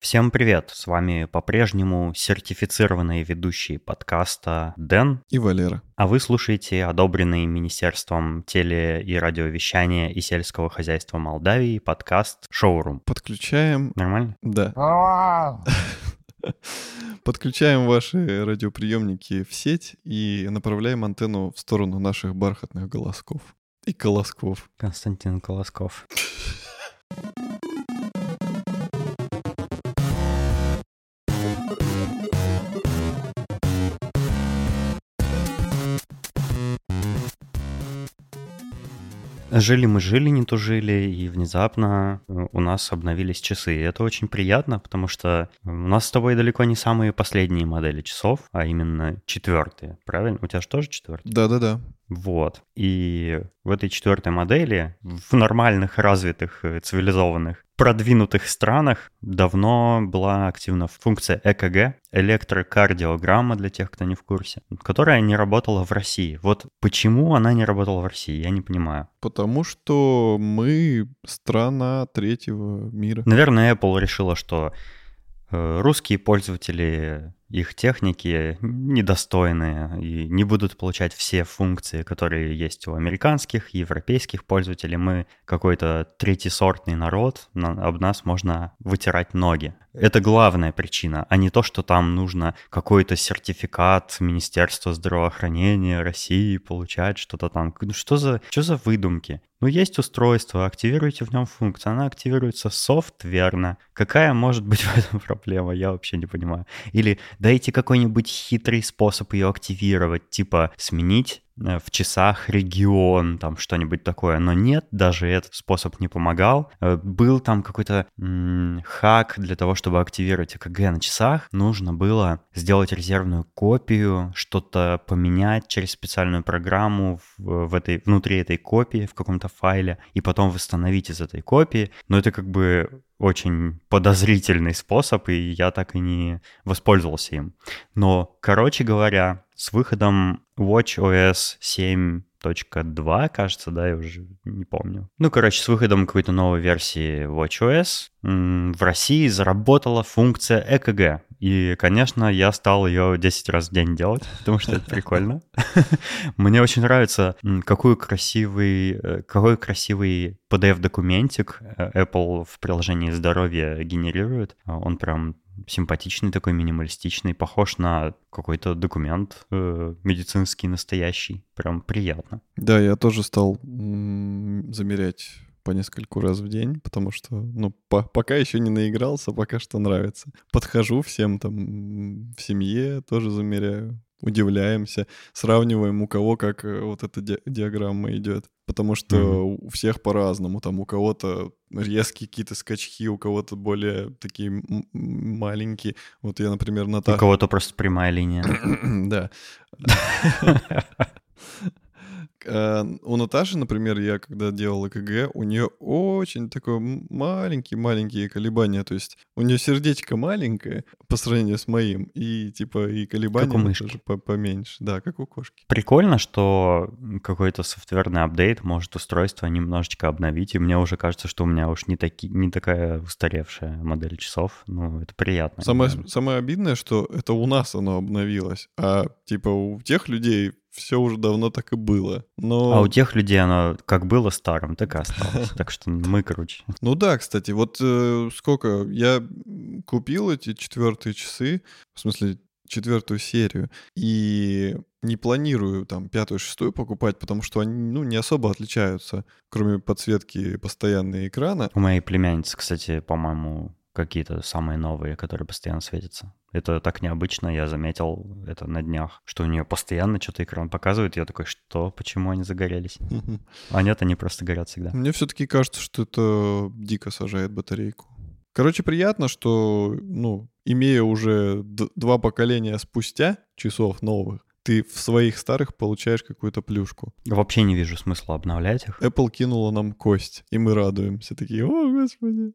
Всем привет! С вами по-прежнему сертифицированные ведущие подкаста Дэн и Валера. А вы слушаете одобренный Министерством теле- и радиовещания и сельского хозяйства Молдавии подкаст «Шоурум». Подключаем... Нормально? Да. Подключаем ваши радиоприемники в сеть и направляем антенну в сторону наших бархатных голосков. И колосков. Константин Колосков. Жили мы, жили, не тужили, и внезапно э, у нас обновились часы. И это очень приятно, потому что у нас с тобой далеко не самые последние модели часов, а именно четвертые, правильно? У тебя же тоже четвертые? Да-да-да. Вот. И в этой четвертой модели, в нормальных, развитых, э, цивилизованных, продвинутых странах давно была активна функция ЭКГ, электрокардиограмма для тех, кто не в курсе, которая не работала в России. Вот почему она не работала в России, я не понимаю. Потому что мы страна третьего мира. Наверное, Apple решила, что э, русские пользователи их техники недостойные и не будут получать все функции, которые есть у американских, европейских пользователей. Мы какой-то третьесортный народ, об нас можно вытирать ноги. Это главная причина, а не то, что там нужно какой-то сертификат Министерства здравоохранения России получать, что-то там. Ну что за, что за выдумки? Ну, есть устройство, активируйте в нем функцию. Она активируется софтверно. Какая может быть в этом проблема? Я вообще не понимаю. Или дайте какой-нибудь хитрый способ ее активировать, типа сменить Э, в часах регион, там что-нибудь такое. Но нет, даже этот способ не помогал. Э, был там какой-то м- хак для того, чтобы активировать ЭКГ на часах. Нужно было сделать резервную копию, что-то поменять через специальную программу в, в этой, внутри этой копии в каком-то файле и потом восстановить из этой копии. Но это как бы очень подозрительный способ, и я так и не воспользовался им. Но, короче говоря, с выходом WatchOS 7.2, кажется, да, я уже не помню. Ну, короче, с выходом какой-то новой версии WatchOS в России заработала функция ЭКГ. И, конечно, я стал ее 10 раз в день делать, потому что это прикольно. Мне очень нравится, какой красивый, э, какой красивый PDF-документик э, Apple в приложении здоровья генерирует. Он прям симпатичный такой, минималистичный, похож на какой-то документ э, медицинский настоящий. Прям приятно. Да, я тоже стал м- замерять по нескольку раз в день, потому что, ну, по пока еще не наигрался, пока что нравится. Подхожу всем там в семье, тоже замеряю удивляемся, сравниваем, у кого как э, вот эта ди- диаграмма идет. Потому что mm-hmm. у всех по-разному. Там у кого-то резкие какие-то скачки, у кого-то более такие маленькие. Вот я, например, Наташа... У кого-то просто прямая линия. Да. Э, у Наташи, например, я когда делал ЭКГ, у нее очень такое маленькие-маленькие колебания. То есть у нее сердечко маленькое по сравнению с моим, и типа и колебания как у мышки. тоже поменьше. Да, как у кошки. Прикольно, что какой-то софтверный апдейт может устройство немножечко обновить, и мне уже кажется, что у меня уж не, таки, не такая устаревшая модель часов. Ну, это приятно. Самое, самое обидное, что это у нас оно обновилось, а типа у тех людей все уже давно так и было. Но... А у тех людей оно как было старым, так и осталось. Так что мы круче. Ну да, кстати, вот э, сколько я купил эти четвертые часы, в смысле четвертую серию, и не планирую там пятую, шестую покупать, потому что они, ну, не особо отличаются, кроме подсветки постоянной экрана. У моей племянницы, кстати, по-моему, какие-то самые новые, которые постоянно светятся. Это так необычно, я заметил это на днях, что у нее постоянно что-то экран показывает. Я такой, что, почему они загорелись? А нет, они просто горят всегда. Мне все-таки кажется, что это дико сажает батарейку. Короче, приятно, что, ну, имея уже два поколения спустя часов новых, ты в своих старых получаешь какую-то плюшку. Вообще не вижу смысла обновлять их. Apple кинула нам кость, и мы радуемся. Такие, о, господи.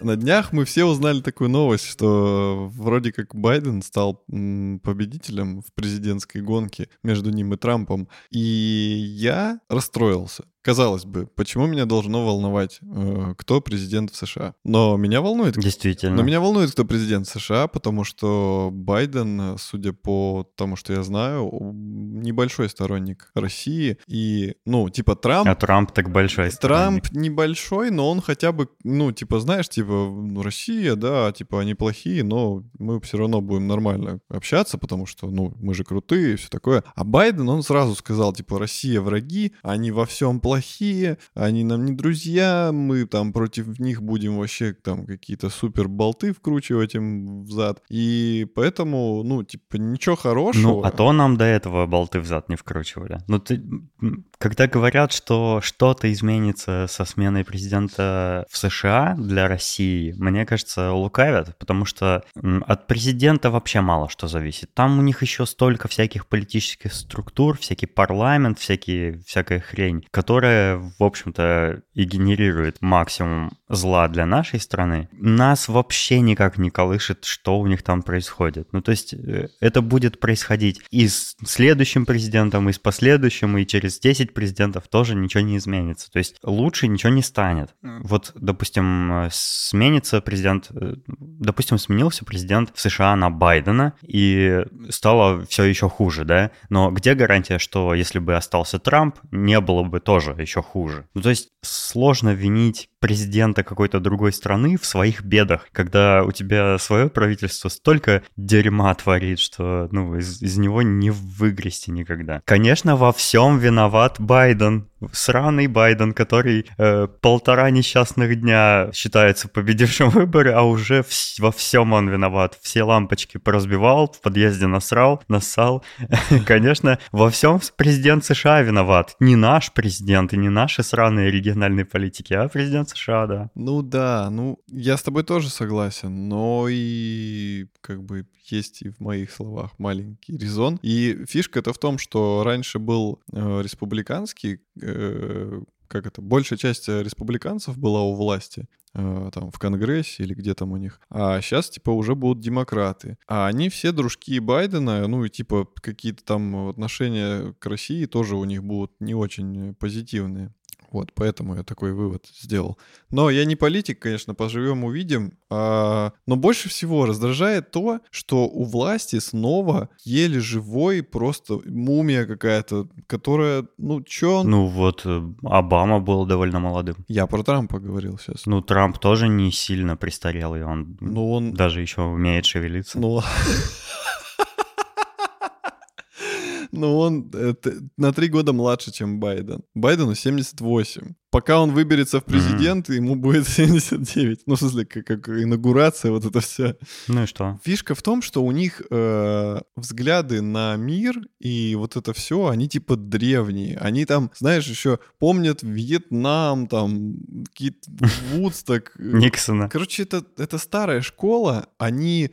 На днях мы все узнали такую новость, что вроде как Байден стал победителем в президентской гонке между ним и Трампом. И я расстроился. Казалось бы, почему меня должно волновать, э, кто президент в США? Но меня волнует... Действительно. Но меня волнует, кто президент США, потому что Байден, судя по тому, что я знаю, небольшой сторонник России. И, ну, типа Трамп... А Трамп так большой сторонник. Трамп небольшой, но он хотя бы, ну, типа, знаешь, типа, ну, Россия, да, типа, они плохие, но мы все равно будем нормально общаться, потому что, ну, мы же крутые и все такое. А Байден, он сразу сказал, типа, Россия враги, они во всем плохие, они нам не друзья, мы там против них будем вообще там какие-то супер болты вкручивать им в зад. И поэтому, ну, типа, ничего хорошего. Ну, а то нам до этого болты в зад не вкручивали. Ну, ты, когда говорят, что что-то изменится со сменой президента в США для России, мне кажется, лукавят, потому что от президента вообще мало что зависит. Там у них еще столько всяких политических структур, всякий парламент, всякие, всякая хрень, которая которая, в общем-то, и генерирует максимум зла для нашей страны, нас вообще никак не колышет, что у них там происходит. Ну, то есть э, это будет происходить и с следующим президентом, и с последующим, и через 10 президентов тоже ничего не изменится. То есть лучше ничего не станет. Вот, допустим, э, сменится президент, э, допустим, сменился президент в США на Байдена, и стало все еще хуже, да? Но где гарантия, что если бы остался Трамп, не было бы тоже тоже еще хуже. Ну, то есть сложно винить президента какой-то другой страны в своих бедах, когда у тебя свое правительство столько дерьма творит, что ну, из, из него не выгрести никогда. Конечно, во всем виноват Байден, сраный Байден, который э, полтора несчастных дня считается победившим выборы, а уже в, во всем он виноват. Все лампочки поразбивал, в подъезде насрал, нассал. Конечно, во всем президент США виноват. Не наш президент и не наши сраные региональные политики, а президент США, да. Ну да, ну я с тобой тоже согласен, но и как бы есть и в моих словах маленький резон. И фишка это в том, что раньше был э, республиканский э, как это, большая часть республиканцев была у власти, э, там, в Конгрессе или где там у них. А сейчас, типа, уже будут демократы. А они все дружки Байдена, ну, и, типа, какие-то там отношения к России тоже у них будут не очень позитивные. Вот, поэтому я такой вывод сделал. Но я не политик, конечно, поживем, увидим. А, но больше всего раздражает то, что у власти снова еле живой просто мумия какая-то, которая, ну, чё он... Ну вот, э, Обама был довольно молодым. Я про Трампа говорил сейчас. Ну, Трамп тоже не сильно престарелый, он, ну, он... даже еще умеет шевелиться. Ну, Ну, он э, на три года младше, чем Байден. Байдену 78 пока он выберется в президенты, mm-hmm. ему будет 79. Ну, в смысле, как, как инаугурация, вот это все. Ну и что? Фишка в том, что у них э, взгляды на мир и вот это все, они типа древние. Они там, знаешь, еще помнят Вьетнам, там, какие-то Вудсток. Э, Никсона. Короче, это, это старая школа, они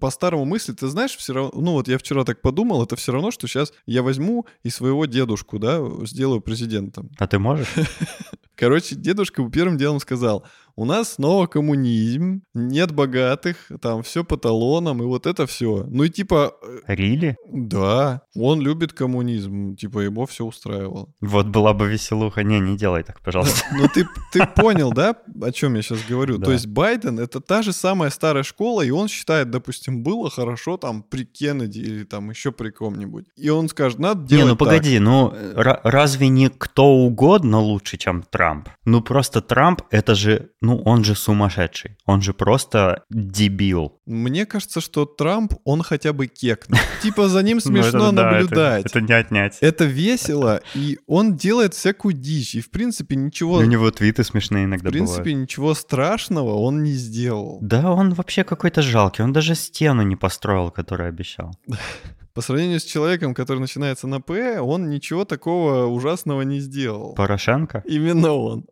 по-старому мыслят. Ты знаешь, все равно, ну вот я вчера так подумал, это все равно, что сейчас я возьму и своего дедушку, да, сделаю президентом. А ты можешь? Короче, дедушка первым делом сказал, у нас снова коммунизм, нет богатых, там все по талонам, и вот это все. Ну и типа... Рили? Э, да, он любит коммунизм, типа его все устраивало. Вот была бы веселуха. Не, не делай так, пожалуйста. Ну ты, ты понял, да, о чем я сейчас говорю? Да. То есть Байден — это та же самая старая школа, и он считает, допустим, было хорошо там при Кеннеди или там еще при ком-нибудь. И он скажет, надо делать Не, ну погоди, так. ну разве не кто угодно лучше, чем Трамп? Ну просто Трамп — это же, ну, ну, он же сумасшедший. Он же просто дебил. Мне кажется, что Трамп, он хотя бы кекнул. Типа за ним ну, смешно наблюдать. Это не отнять. Это весело, и он делает всякую дичь. И в принципе ничего... У него твиты смешные иногда В принципе, ничего страшного он не сделал. Да, он вообще какой-то жалкий. Он даже стену не построил, которую обещал. По сравнению с человеком, который начинается на П, он ничего такого ужасного не сделал. Порошенко? Именно он.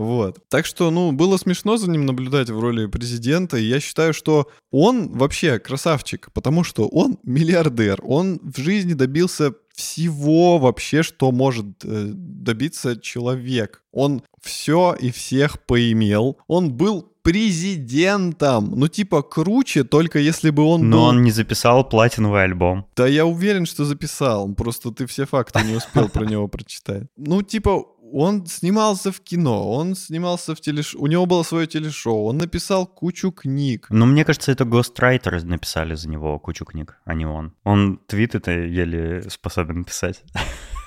Вот. Так что, ну, было смешно за ним наблюдать в роли президента. И я считаю, что он вообще красавчик, потому что он миллиардер. Он в жизни добился всего вообще, что может э, добиться человек. Он все и всех поимел. Он был президентом. Ну, типа, круче, только если бы он Но был... он не записал платиновый альбом. Да я уверен, что записал. Просто ты все факты не успел про него прочитать. Ну, типа, он снимался в кино, он снимался в телешоу, у него было свое телешоу, он написал кучу книг. Но мне кажется, это гострайтеры написали за него кучу книг, а не он. Он твиты-то еле способен писать.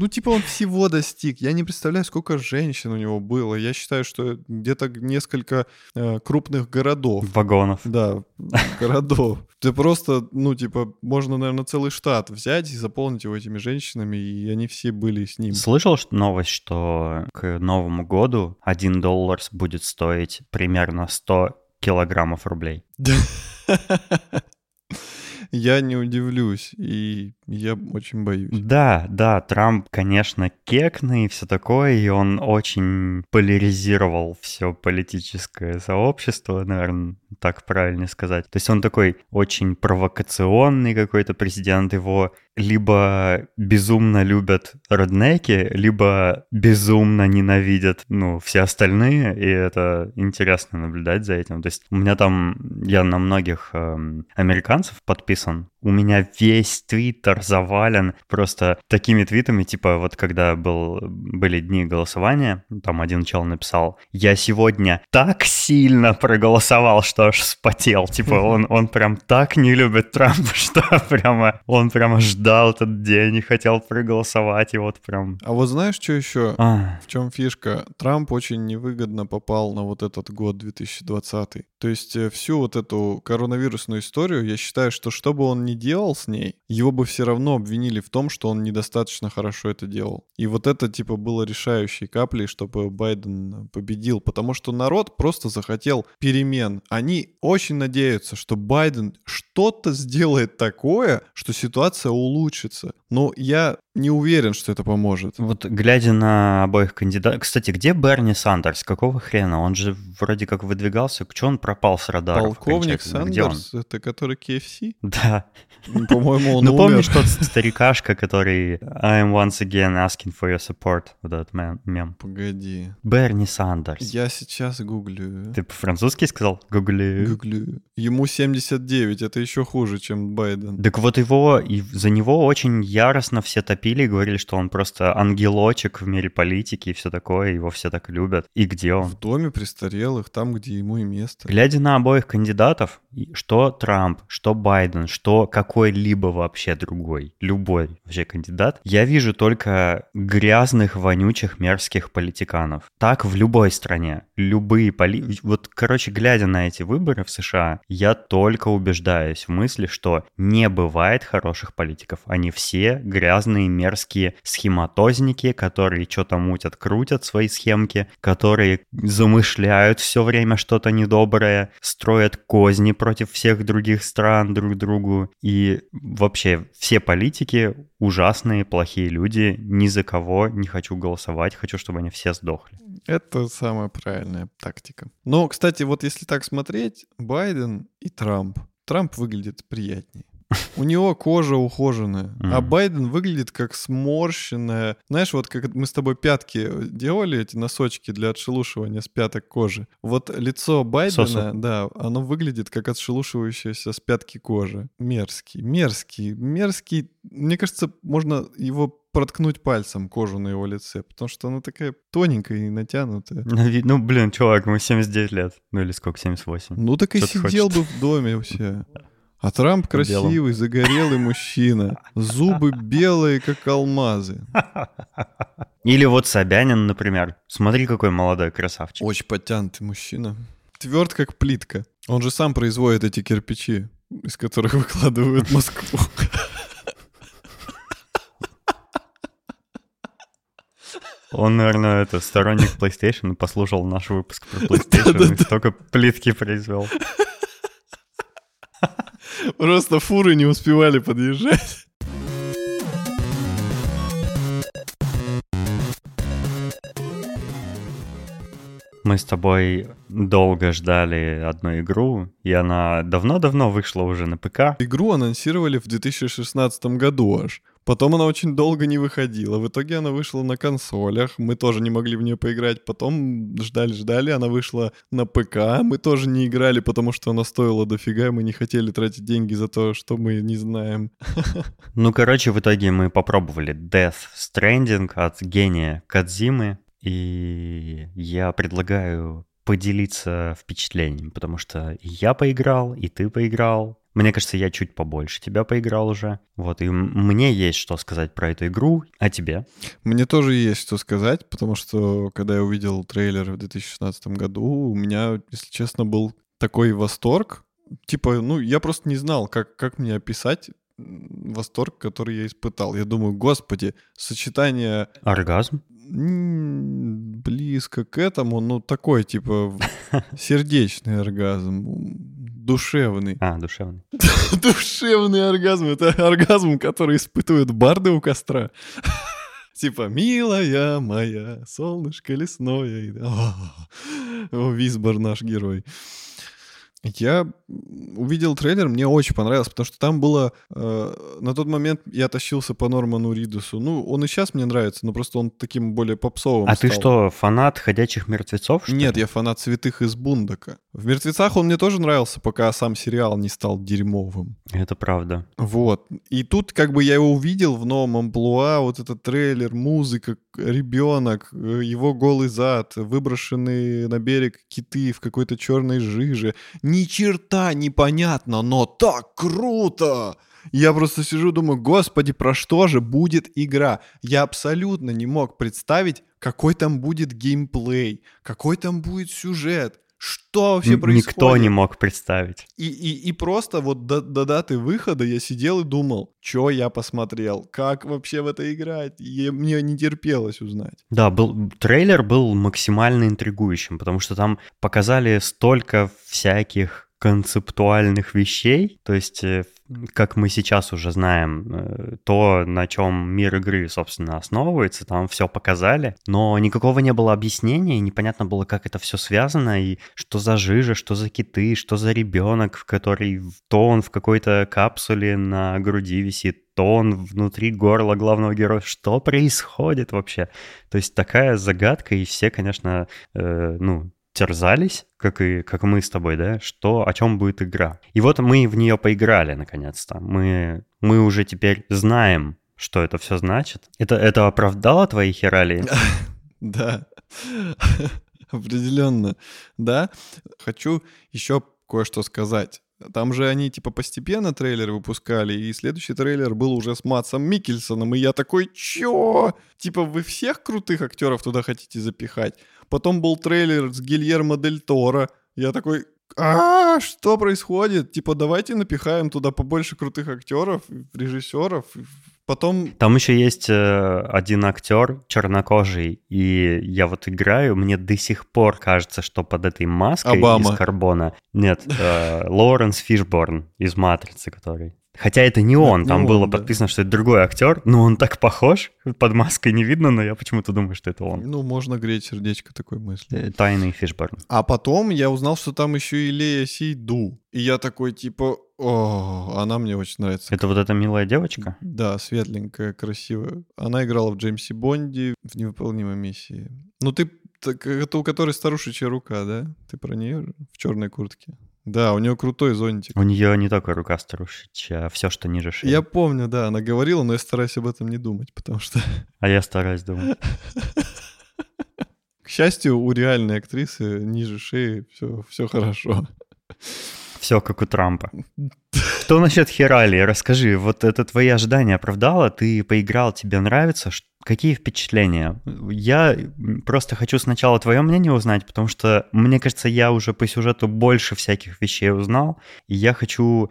Ну, типа, он всего достиг. Я не представляю, сколько женщин у него было. Я считаю, что где-то несколько э, крупных городов. Вагонов. Да, городов. Ты просто, ну, типа, можно, наверное, целый штат взять и заполнить его этими женщинами, и они все были с ним. Слышал что- новость, что к Новому году 1 доллар будет стоить примерно 100 килограммов рублей. Я не удивлюсь, и я очень боюсь. Да, да, Трамп, конечно, кекный и все такое, и он очень поляризировал все политическое сообщество, наверное, так правильно сказать. То есть он такой очень провокационный какой-то президент, его либо безумно любят роднеки, либо безумно ненавидят, ну, все остальные, и это интересно наблюдать за этим. То есть у меня там, я на многих эм, американцев подписан, у меня весь твиттер завален просто такими твитами, типа вот когда был, были дни голосования, там один чел написал, я сегодня так сильно проголосовал, что аж спотел. Типа он, он прям так не любит Трампа, что прямо он прямо ждал этот день и хотел проголосовать, и вот прям... А вот знаешь, что еще? А, В чем фишка? Трамп очень невыгодно попал на вот этот год 2020. То есть э, всю вот эту коронавирусную историю, я считаю, что что бы он ни делал с ней, его бы все равно обвинили в том, что он недостаточно хорошо это делал. И вот это типа было решающей каплей, чтобы Байден победил, потому что народ просто захотел перемен. Они очень надеются, что Байден что-то сделает такое, что ситуация улучшится. Но я не уверен, что это поможет. вот глядя на обоих кандидатов... Кстати, где Берни Сандерс? Какого хрена? Он же вроде как выдвигался. Чё он пропал с радаров? Полковник? Сандерс, это который KFC? Да. По-моему, он Ну, помнишь тот старикашка, который I am once again asking for your support? Вот этот мем-. Погоди. Берни Сандерс. Я сейчас гуглю. Ты по-французски сказал? Гугли. Гуглю. Ему 79, это еще хуже, чем Байден. Так вот его, и за него очень яростно все топили, говорили, что он просто ангелочек в мире политики и все такое, его все так любят. И где он? В доме престарелых, там, где ему и место. Глядя на обоих кандидатов, и что Трамп, что Байден, что какой-либо вообще другой, любой вообще кандидат, я вижу только грязных, вонючих, мерзких политиканов. Так в любой стране. Любые поли... Вот, короче, глядя на эти выборы в США, я только убеждаюсь в мысли, что не бывает хороших политиков. Они все грязные, мерзкие схематозники, которые что-то мутят, крутят свои схемки, которые замышляют все время что-то недоброе, строят козни против всех других стран друг другу. И вообще все политики ужасные, плохие люди. Ни за кого не хочу голосовать, хочу, чтобы они все сдохли. Это самая правильная тактика. Но, кстати, вот если так смотреть, Байден и Трамп. Трамп выглядит приятнее. У него кожа ухоженная, а Мгм. Байден выглядит как сморщенная. Знаешь, вот как мы с тобой пятки делали, эти носочки для отшелушивания с пяток кожи. Вот лицо Байдена, Сосу. да, оно выглядит как отшелушивающаяся с пятки кожи. Мерзкий, мерзкий, мерзкий. Мне кажется, можно его проткнуть пальцем кожу на его лице, потому что она такая тоненькая и натянутая. Ну, блин, чувак, ему 79 лет. Ну, или сколько, 78. Ну так и Что сидел бы в доме у себя. А Трамп красивый, загорелый мужчина. Зубы белые, как алмазы. Или вот Собянин, например. Смотри, какой молодой красавчик. Очень подтянутый мужчина. Тверд, как плитка. Он же сам производит эти кирпичи, из которых выкладывают Москву. Он, наверное, это сторонник PlayStation, послушал наш выпуск про PlayStation и столько плитки произвел. Просто фуры не успевали подъезжать. Мы с тобой долго ждали одну игру, и она давно-давно вышла уже на ПК. Игру анонсировали в 2016 году аж. Потом она очень долго не выходила. В итоге она вышла на консолях. Мы тоже не могли в нее поиграть. Потом ждали-ждали. Она вышла на ПК. Мы тоже не играли, потому что она стоила дофига. Мы не хотели тратить деньги за то, что мы не знаем. Ну, короче, в итоге мы попробовали Death Stranding от гения Кадзимы. И я предлагаю поделиться впечатлением, потому что я поиграл, и ты поиграл. Мне кажется, я чуть побольше тебя поиграл уже. Вот, и мне есть что сказать про эту игру, а тебе? Мне тоже есть что сказать, потому что когда я увидел трейлер в 2016 году, у меня, если честно, был такой восторг. Типа, ну, я просто не знал, как, как мне описать восторг, который я испытал. Я думаю, господи, сочетание... Оргазм? близко к этому, ну, такой, типа, сердечный оргазм, душевный. А, душевный. душевный оргазм. Это оргазм, который испытывают барды у костра. Типа, милая моя, солнышко лесное. О, Висбор наш герой. Я увидел трейлер, мне очень понравилось, потому что там было... Э, на тот момент я тащился по Норману Ридусу. Ну, он и сейчас мне нравится, но просто он таким более попсовым А стал. ты что, фанат «Ходячих мертвецов», что Нет, ли? я фанат «Святых из Бундака». В «Мертвецах» он мне тоже нравился, пока сам сериал не стал дерьмовым. Это правда. Вот. И тут как бы я его увидел в новом амплуа, вот этот трейлер, музыка, ребенок, его голый зад, выброшенные на берег киты в какой-то черной жиже. Ни черта непонятно, но так круто! Я просто сижу, думаю, господи, про что же будет игра? Я абсолютно не мог представить, какой там будет геймплей, какой там будет сюжет. Что вообще Н- происходит? Никто не мог представить. И, и, и просто вот до, до даты выхода я сидел и думал, что я посмотрел, как вообще в это играть. И мне не терпелось узнать. Да, был, трейлер был максимально интригующим, потому что там показали столько всяких концептуальных вещей, то есть, э, как мы сейчас уже знаем, э, то, на чем мир игры, собственно, основывается, там все показали, но никакого не было объяснения, непонятно было, как это все связано, и что за жижа, что за киты, что за ребенок, который то он в какой-то капсуле на груди висит, то он внутри горла главного героя. Что происходит вообще? То есть такая загадка, и все, конечно, э, ну, терзались, как и как мы с тобой, да, что о чем будет игра. И вот мы в нее поиграли наконец-то. Мы, мы уже теперь знаем, что это все значит. Это, это оправдало твои хералии? Да, определенно. Да, хочу еще кое-что сказать. Там же они типа постепенно трейлеры выпускали, и следующий трейлер был уже с Матсом Микельсоном, и я такой, чё? Типа вы всех крутых актеров туда хотите запихать? Потом был трейлер с Гильермо Дель Торо, я такой, а что происходит? Типа давайте напихаем туда побольше крутых актеров, режиссеров, Потом... Там еще есть э, один актер чернокожий, и я вот играю, мне до сих пор кажется, что под этой маской Обама. из карбона... Нет, э, Лоуренс Фишборн из «Матрицы», который... Хотя это не он, Не там он, было да. подписано, что это другой актер, но он так похож, под маской не видно, но я почему-то думаю, что это он. Ну, можно греть сердечко такой мысли. Э, Тайный Фишборн. А потом я узнал, что там еще и Лея Сейду. И я такой, типа, о, она мне очень нравится. Это вот эта милая девочка? Да, светленькая, красивая. Она играла в Джеймсе Бонде в невыполнимой миссии. Ну, ты, так, это у которой старушечья рука, да? Ты про нее в черной куртке? Да, у нее крутой зонтик. У нее не только рука старушечья, а все, что ниже шеи. Я помню, да, она говорила, но я стараюсь об этом не думать, потому что, А я стараюсь думать. к счастью, у реальной актрисы ниже шеи все, все хорошо. Все как у Трампа. Что насчет Хералии? Расскажи, вот это твои ожидания оправдало? Ты поиграл, тебе нравится? Какие впечатления? Я просто хочу сначала твое мнение узнать, потому что, мне кажется, я уже по сюжету больше всяких вещей узнал, и я хочу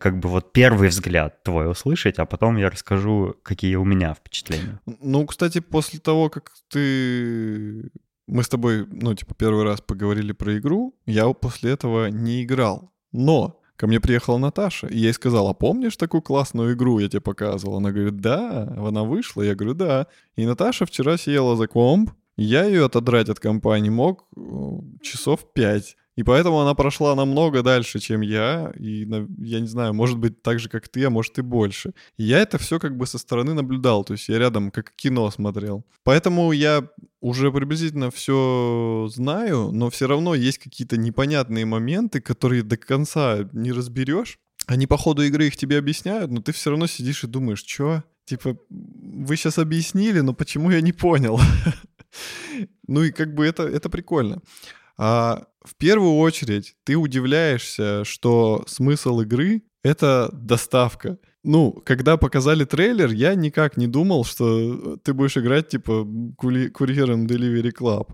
как бы вот первый взгляд твой услышать, а потом я расскажу, какие у меня впечатления. Ну, кстати, после того, как ты... Мы с тобой, ну, типа, первый раз поговорили про игру, я после этого не играл. Но ко мне приехала Наташа, и я ей сказал, а помнишь такую классную игру я тебе показывал? Она говорит, да, она вышла. Я говорю, да. И Наташа вчера села за комп, я ее отодрать от компании мог э, часов пять. И поэтому она прошла намного дальше, чем я. И, я не знаю, может быть, так же, как ты, а может и больше. И я это все как бы со стороны наблюдал. То есть я рядом как кино смотрел. Поэтому я уже приблизительно все знаю, но все равно есть какие-то непонятные моменты, которые до конца не разберешь. Они по ходу игры их тебе объясняют, но ты все равно сидишь и думаешь, что? Типа, вы сейчас объяснили, но почему я не понял? Ну и как бы это, это прикольно. А в первую очередь ты удивляешься, что смысл игры — это доставка. Ну, когда показали трейлер, я никак не думал, что ты будешь играть, типа, курьером Delivery Club.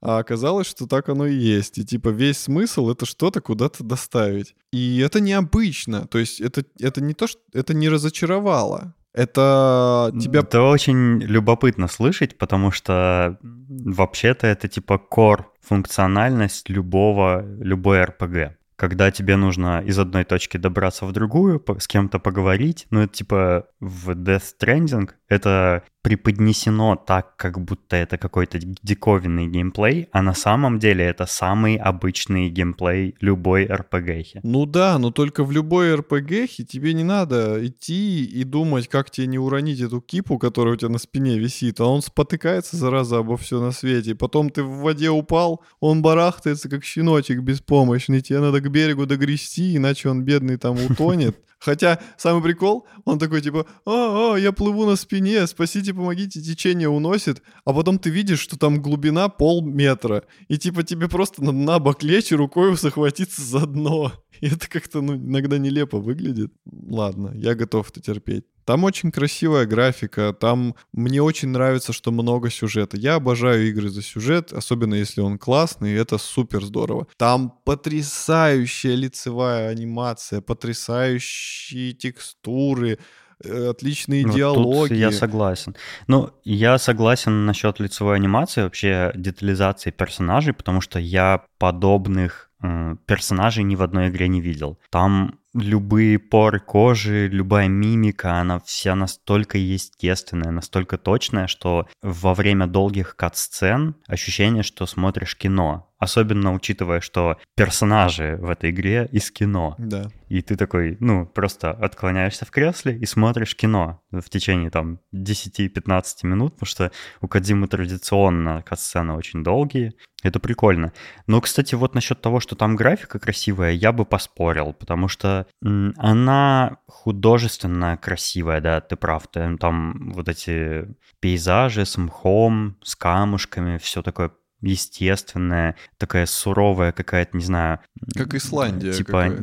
А оказалось, что так оно и есть. И типа весь смысл — это что-то куда-то доставить. И это необычно. То есть это, это не то, что... Это не разочаровало. Это тебя... Это очень любопытно слышать, потому что вообще-то это типа core функциональность любого, любой RPG когда тебе нужно из одной точки добраться в другую, с кем-то поговорить. Ну, это типа в Death Stranding это преподнесено так, как будто это какой-то диковинный геймплей, а на самом деле это самый обычный геймплей любой RPG. Ну да, но только в любой RPG тебе не надо идти и думать, как тебе не уронить эту кипу, которая у тебя на спине висит, а он спотыкается, зараза, обо все на свете. Потом ты в воде упал, он барахтается, как щеночек беспомощный, тебе надо к берегу догрести, иначе он бедный там утонет. Хотя самый прикол, он такой типа, а, а, я плыву на спине, спасите, помогите, течение уносит. А потом ты видишь, что там глубина полметра. И типа тебе просто на, на бок лечь и рукой захватиться за дно. И это как-то ну, иногда нелепо выглядит. Ладно, я готов это терпеть. Там очень красивая графика, там мне очень нравится, что много сюжета. Я обожаю игры за сюжет, особенно если он классный, это супер здорово. Там потрясающая лицевая анимация, потрясающие текстуры, э, отличные ну, диалоги. Тут я согласен. Ну, я согласен насчет лицевой анимации, вообще детализации персонажей, потому что я подобных э, персонажей ни в одной игре не видел. Там любые поры кожи, любая мимика, она вся настолько естественная, настолько точная, что во время долгих кат-сцен ощущение, что смотришь кино. Особенно учитывая, что персонажи в этой игре из кино. Да. И ты такой, ну, просто отклоняешься в кресле и смотришь кино в течение там 10-15 минут, потому что у Кадзимы традиционно кат-сцены очень долгие. Это прикольно. Но, кстати, вот насчет того, что там графика красивая, я бы поспорил, потому что она художественно красивая, да, ты прав. Там вот эти пейзажи с мхом, с камушками, все такое естественная, такая суровая какая-то, не знаю... Как Исландия типа,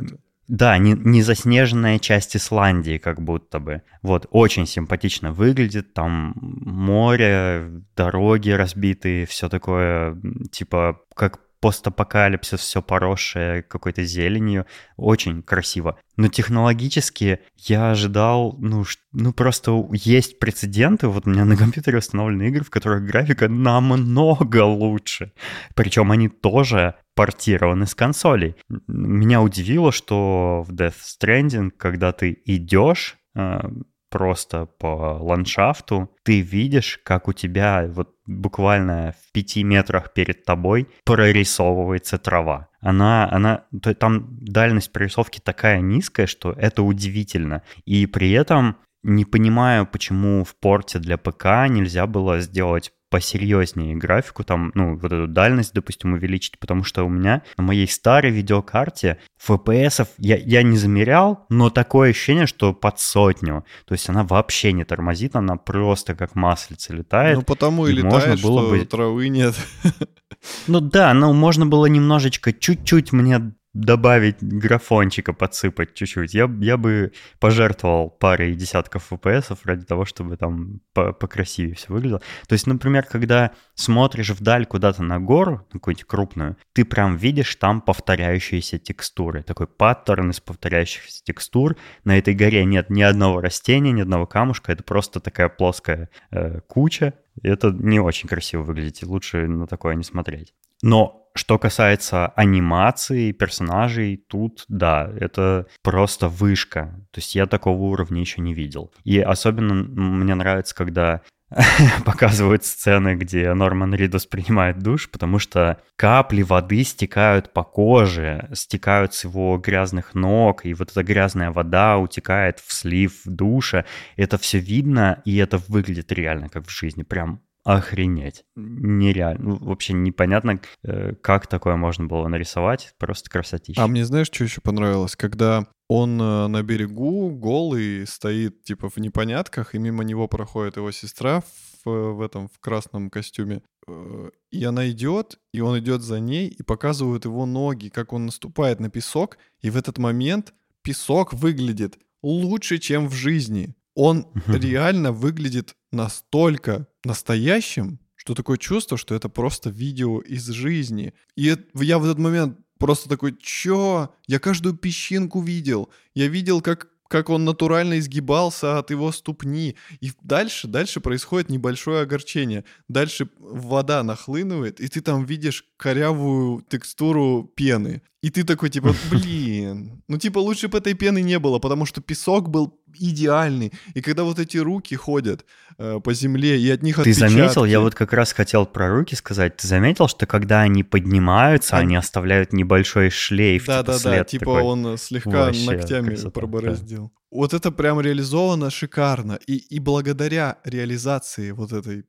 Да, не, не заснеженная часть Исландии как будто бы. Вот, очень симпатично выглядит, там море, дороги разбитые, все такое, типа, как постапокалипсис, все поросшее какой-то зеленью. Очень красиво. Но технологически я ожидал, ну, ну просто есть прецеденты. Вот у меня на компьютере установлены игры, в которых графика намного лучше. Причем они тоже портированы с консолей. Меня удивило, что в Death Stranding, когда ты идешь, э, просто по ландшафту, ты видишь, как у тебя вот буквально в пяти метрах перед тобой прорисовывается трава. Она, она, там дальность прорисовки такая низкая, что это удивительно. И при этом не понимаю, почему в порте для ПК нельзя было сделать посерьезнее графику, там, ну, вот эту дальность, допустим, увеличить, потому что у меня на моей старой видеокарте FPS я, я не замерял, но такое ощущение, что под сотню. То есть она вообще не тормозит, она просто как маслица летает. Ну, потому и, и летает, можно было что бы... травы нет. Ну да, ну можно было немножечко, чуть-чуть мне добавить графончика, подсыпать чуть-чуть, я, я бы пожертвовал парой десятков FPS ради того, чтобы там по покрасивее все выглядело. То есть, например, когда смотришь вдаль куда-то на гору, какую-нибудь крупную, ты прям видишь там повторяющиеся текстуры. Такой паттерн из повторяющихся текстур. На этой горе нет ни одного растения, ни одного камушка. Это просто такая плоская э, куча. Это не очень красиво выглядит. Лучше на такое не смотреть. Но что касается анимации, персонажей, тут, да, это просто вышка. То есть я такого уровня еще не видел. И особенно мне нравится, когда показывают сцены, где Норман Ридус принимает душ, потому что капли воды стекают по коже, стекают с его грязных ног, и вот эта грязная вода утекает в слив душа. Это все видно, и это выглядит реально как в жизни. Прям охренеть. Нереально. Ну, вообще непонятно, э, как такое можно было нарисовать. Просто красотища. А мне знаешь, что еще понравилось? Когда он э, на берегу голый стоит типа в непонятках, и мимо него проходит его сестра в, в этом в красном костюме. Э, и она идет, и он идет за ней, и показывают его ноги, как он наступает на песок, и в этот момент песок выглядит лучше, чем в жизни. Он реально выглядит настолько настоящим, что такое чувство, что это просто видео из жизни. И я в этот момент просто такой, чё? Я каждую песчинку видел. Я видел, как как он натурально изгибался от его ступни. И дальше, дальше происходит небольшое огорчение. Дальше вода нахлынывает, и ты там видишь корявую текстуру пены. И ты такой, типа, блин, ну, типа, лучше бы этой пены не было, потому что песок был идеальный. И когда вот эти руки ходят э, по земле, и от них Ты заметил, я вот как раз хотел про руки сказать, ты заметил, что когда они поднимаются, они, они оставляют небольшой шлейф, да, типа, да, след да, типа такой. он слегка Вообще, ногтями красота, пробороздил. Да. Вот это прям реализовано шикарно. И, и благодаря реализации вот этой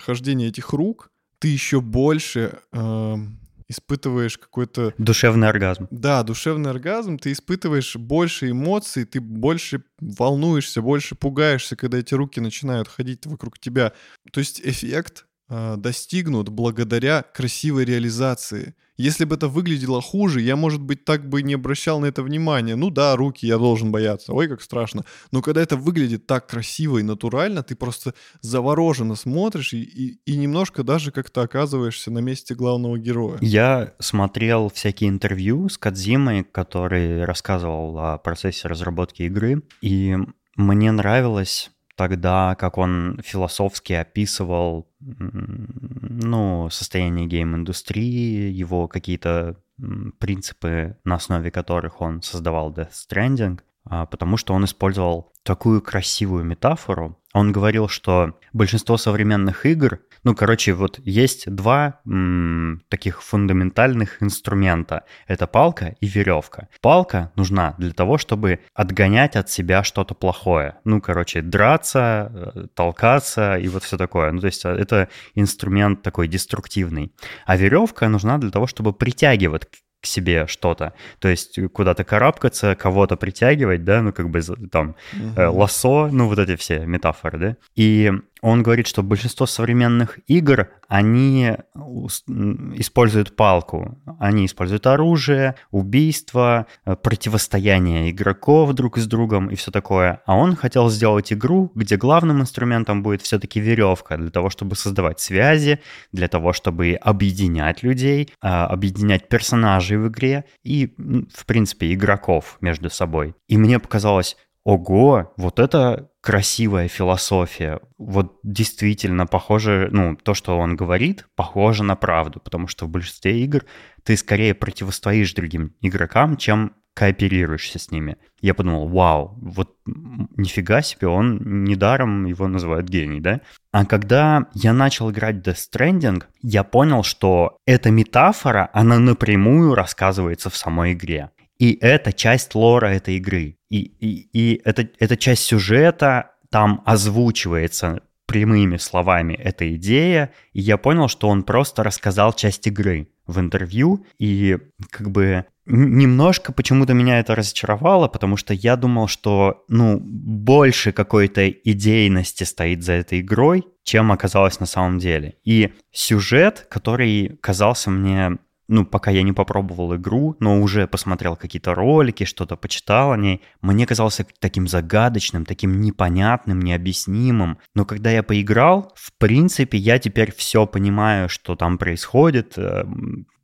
хождения этих рук, ты еще больше... Э, испытываешь какой-то... Душевный оргазм. Да, душевный оргазм, ты испытываешь больше эмоций, ты больше волнуешься, больше пугаешься, когда эти руки начинают ходить вокруг тебя. То есть эффект достигнут благодаря красивой реализации. Если бы это выглядело хуже, я, может быть, так бы не обращал на это внимания. Ну да, руки я должен бояться, ой, как страшно. Но когда это выглядит так красиво и натурально, ты просто завороженно смотришь и, и, и немножко даже как-то оказываешься на месте главного героя. Я смотрел всякие интервью с Кадзимой, который рассказывал о процессе разработки игры, и мне нравилось тогда, как он философски описывал, ну, состояние гейм-индустрии, его какие-то принципы, на основе которых он создавал Death Stranding, а, потому что он использовал такую красивую метафору. Он говорил, что большинство современных игр ну, короче, вот есть два м, таких фундаментальных инструмента. Это палка и веревка. Палка нужна для того, чтобы отгонять от себя что-то плохое. Ну, короче, драться, э, толкаться и вот все такое. Ну, то есть а, это инструмент такой деструктивный. А веревка нужна для того, чтобы притягивать к себе что-то. То есть куда-то карабкаться, кого-то притягивать, да, ну как бы там угу. э, лосо, ну вот эти все метафоры, да. И он говорит, что большинство современных игр, они используют палку. Они используют оружие, убийство, э, противостояние игроков друг с другом и все такое. А он хотел сделать игру, где главным инструментом будет все-таки веревка для того, чтобы создавать связи, для того, чтобы объединять людей, а, объединять персонажей в игре и, в принципе, игроков между собой. И мне показалось, ого, вот это красивая философия. Вот действительно похоже, ну, то, что он говорит, похоже на правду, потому что в большинстве игр ты скорее противостоишь другим игрокам, чем кооперируешься с ними. Я подумал, вау, вот нифига себе, он недаром его называют гений, да? А когда я начал играть Death Stranding, я понял, что эта метафора, она напрямую рассказывается в самой игре. И это часть лора этой игры. И, и, это, эта часть сюжета там озвучивается прямыми словами эта идея, и я понял, что он просто рассказал часть игры в интервью, и как бы немножко почему-то меня это разочаровало, потому что я думал, что, ну, больше какой-то идейности стоит за этой игрой, чем оказалось на самом деле. И сюжет, который казался мне ну, пока я не попробовал игру, но уже посмотрел какие-то ролики, что-то почитал о ней, мне казался таким загадочным, таким непонятным, необъяснимым. Но когда я поиграл, в принципе, я теперь все понимаю, что там происходит, э,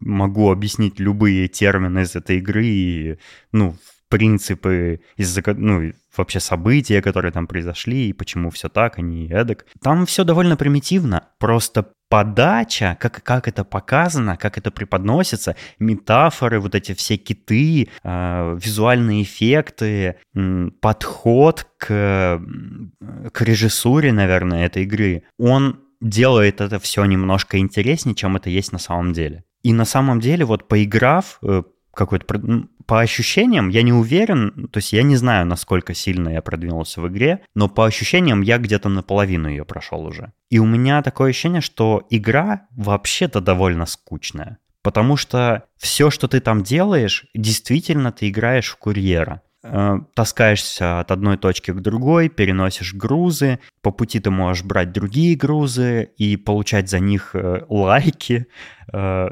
могу объяснить любые термины из этой игры и, ну, принципы, из-за, ну, вообще события, которые там произошли, и почему все так, а не эдак. Там все довольно примитивно, просто подача, как, как это показано, как это преподносится, метафоры, вот эти все киты, э, визуальные эффекты, э, подход к, к режиссуре, наверное, этой игры, он делает это все немножко интереснее, чем это есть на самом деле. И на самом деле, вот поиграв, э, какой-то по ощущениям я не уверен, то есть я не знаю, насколько сильно я продвинулся в игре, но по ощущениям я где-то наполовину ее прошел уже. И у меня такое ощущение, что игра вообще-то довольно скучная. Потому что все, что ты там делаешь, действительно ты играешь в курьера. Э, таскаешься от одной точки к другой, переносишь грузы, по пути ты можешь брать другие грузы и получать за них э, лайки. Э,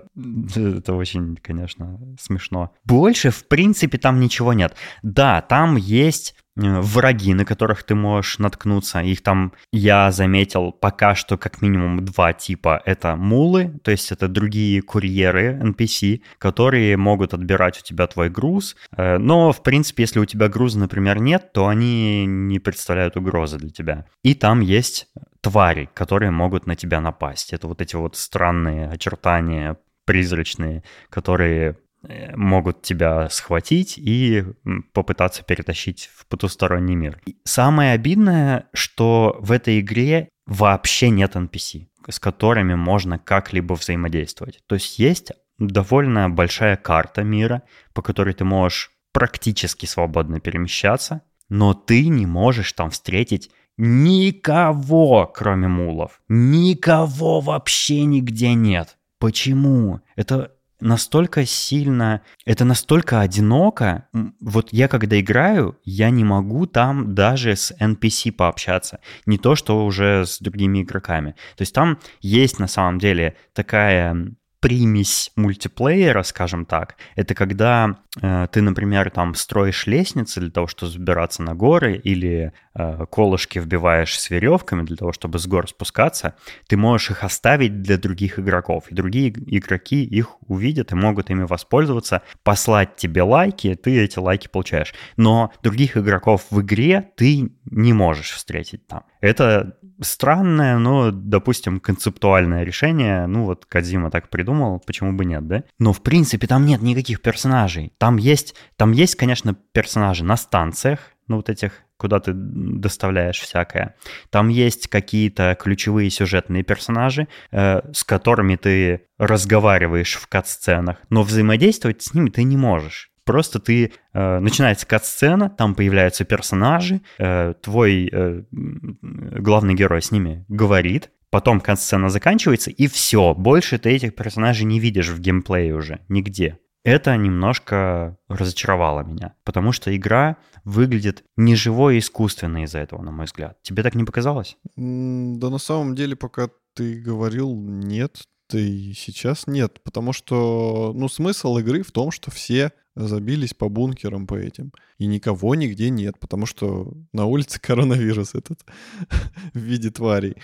это очень, конечно, смешно. Больше, в принципе, там ничего нет. Да, там есть враги, на которых ты можешь наткнуться. Их там, я заметил, пока что как минимум два типа. Это мулы, то есть это другие курьеры, NPC, которые могут отбирать у тебя твой груз. Э, но, в принципе, если у тебя груза, например, нет, то они не представляют угрозы для тебя. И там есть твари, которые могут на тебя напасть. Это вот эти вот странные очертания призрачные, которые Э, могут тебя схватить и попытаться перетащить в потусторонний мир. Самое обидное, что в этой игре вообще нет NPC, с которыми можно как-либо взаимодействовать. То есть есть довольно большая карта мира, по которой ты можешь практически свободно перемещаться, но ты не можешь там встретить никого, кроме мулов. Никого вообще нигде нет. Почему? Это настолько сильно, это настолько одиноко. Вот я когда играю, я не могу там даже с NPC пообщаться. Не то, что уже с другими игроками. То есть там есть на самом деле такая примесь мультиплеера, скажем так, это когда э, ты, например, там строишь лестницы для того, чтобы забираться на горы, или э, колышки вбиваешь с веревками для того, чтобы с гор спускаться, ты можешь их оставить для других игроков, и другие игроки их увидят и могут ими воспользоваться, послать тебе лайки, ты эти лайки получаешь. Но других игроков в игре ты не можешь встретить там. Это странное, но, допустим, концептуальное решение. Ну вот Кадзима так придумал, почему бы нет, да? Но в принципе там нет никаких персонажей. Там есть, там есть, конечно, персонажи на станциях, ну вот этих куда ты доставляешь всякое. Там есть какие-то ключевые сюжетные персонажи, э, с которыми ты разговариваешь в кат-сценах, но взаимодействовать с ними ты не можешь. Просто ты э, начинается кат-сцена, там появляются персонажи, э, твой э, главный герой с ними говорит, потом кат-сцена заканчивается, и все, больше ты этих персонажей не видишь в геймплее уже нигде. Это немножко разочаровало меня, потому что игра выглядит неживой и искусственной из-за этого, на мой взгляд. Тебе так не показалось? Да на самом деле, пока ты говорил, нет, и сейчас нет, потому что, ну, смысл игры в том, что все забились по бункерам по этим. И никого нигде нет, потому что на улице коронавирус этот в виде тварей.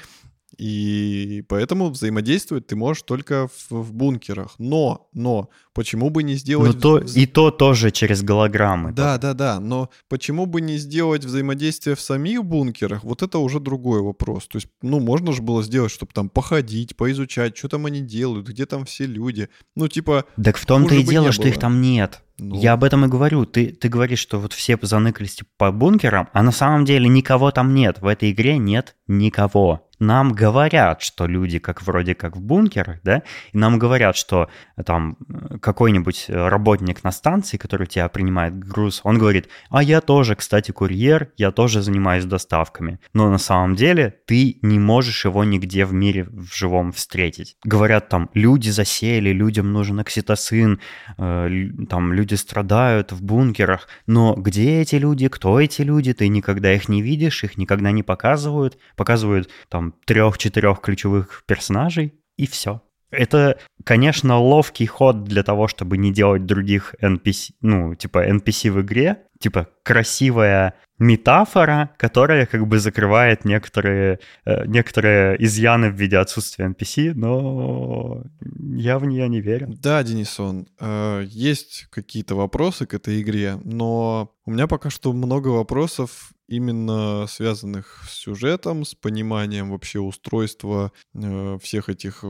И поэтому взаимодействовать ты можешь только в, в бункерах. Но, но, почему бы не сделать... Ну, то, и то тоже через голограммы. Да, да, да, но почему бы не сделать взаимодействие в самих бункерах? Вот это уже другой вопрос. То есть, ну, можно же было сделать, чтобы там походить, поизучать, что там они делают, где там все люди. Ну, типа... Так в том-то и дело, что их там нет. Ну. Я об этом и говорю. Ты, ты говоришь, что вот все заныкались типа, по бункерам, а на самом деле никого там нет. В этой игре нет никого нам говорят, что люди как вроде как в бункерах, да, и нам говорят, что там э, какой-нибудь работник на станции, который тебя принимает груз, он говорит, а я тоже, кстати, курьер, я тоже занимаюсь доставками. Но на самом деле ты не можешь его нигде в мире в живом встретить. Говорят там, люди засели, людям нужен окситоцин, э, там люди страдают в бункерах, но где эти люди, кто эти люди, ты никогда их не видишь, их никогда не показывают, показывают там трех-четырех ключевых персонажей, и все. Это, конечно, ловкий ход для того, чтобы не делать других NPC, ну, типа NPC в игре, типа красивая метафора, которая как бы закрывает некоторые, э, некоторые изъяны в виде отсутствия NPC, но я в нее не верю. Да, Денисон, э, есть какие-то вопросы к этой игре, но у меня пока что много вопросов именно связанных с сюжетом, с пониманием вообще устройства э, всех этих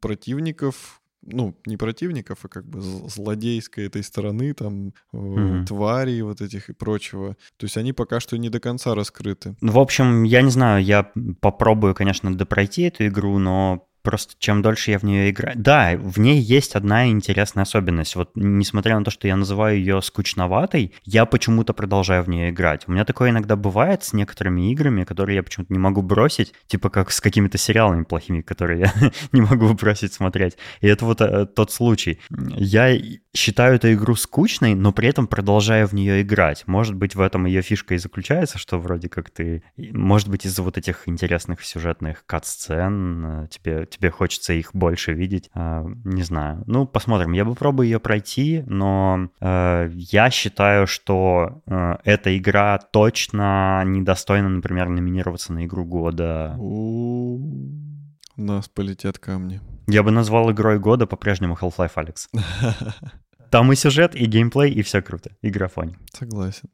противников, ну, не противников, а как бы злодейской этой стороны, там, mm-hmm. тварей вот этих и прочего. То есть они пока что не до конца раскрыты. В общем, я не знаю, я попробую, конечно, допройти эту игру, но Просто чем дольше я в нее играю... Да, в ней есть одна интересная особенность. Вот несмотря на то, что я называю ее скучноватой, я почему-то продолжаю в нее играть. У меня такое иногда бывает с некоторыми играми, которые я почему-то не могу бросить, типа как с какими-то сериалами плохими, которые я не могу бросить смотреть. И это вот э, тот случай. Я считаю эту игру скучной, но при этом продолжаю в нее играть. Может быть, в этом ее фишка и заключается, что вроде как ты... Может быть, из-за вот этих интересных сюжетных кат-сцен э, тебе тебе хочется их больше видеть. Э, не знаю. Ну, посмотрим. Я попробую ее пройти, но э, я считаю, что э, эта игра точно недостойна, например, номинироваться на игру года. У нас полетят камни. Я бы назвал игрой года по-прежнему Half-Life Alex. Там и сюжет, и геймплей, и все круто. И графоний. Согласен.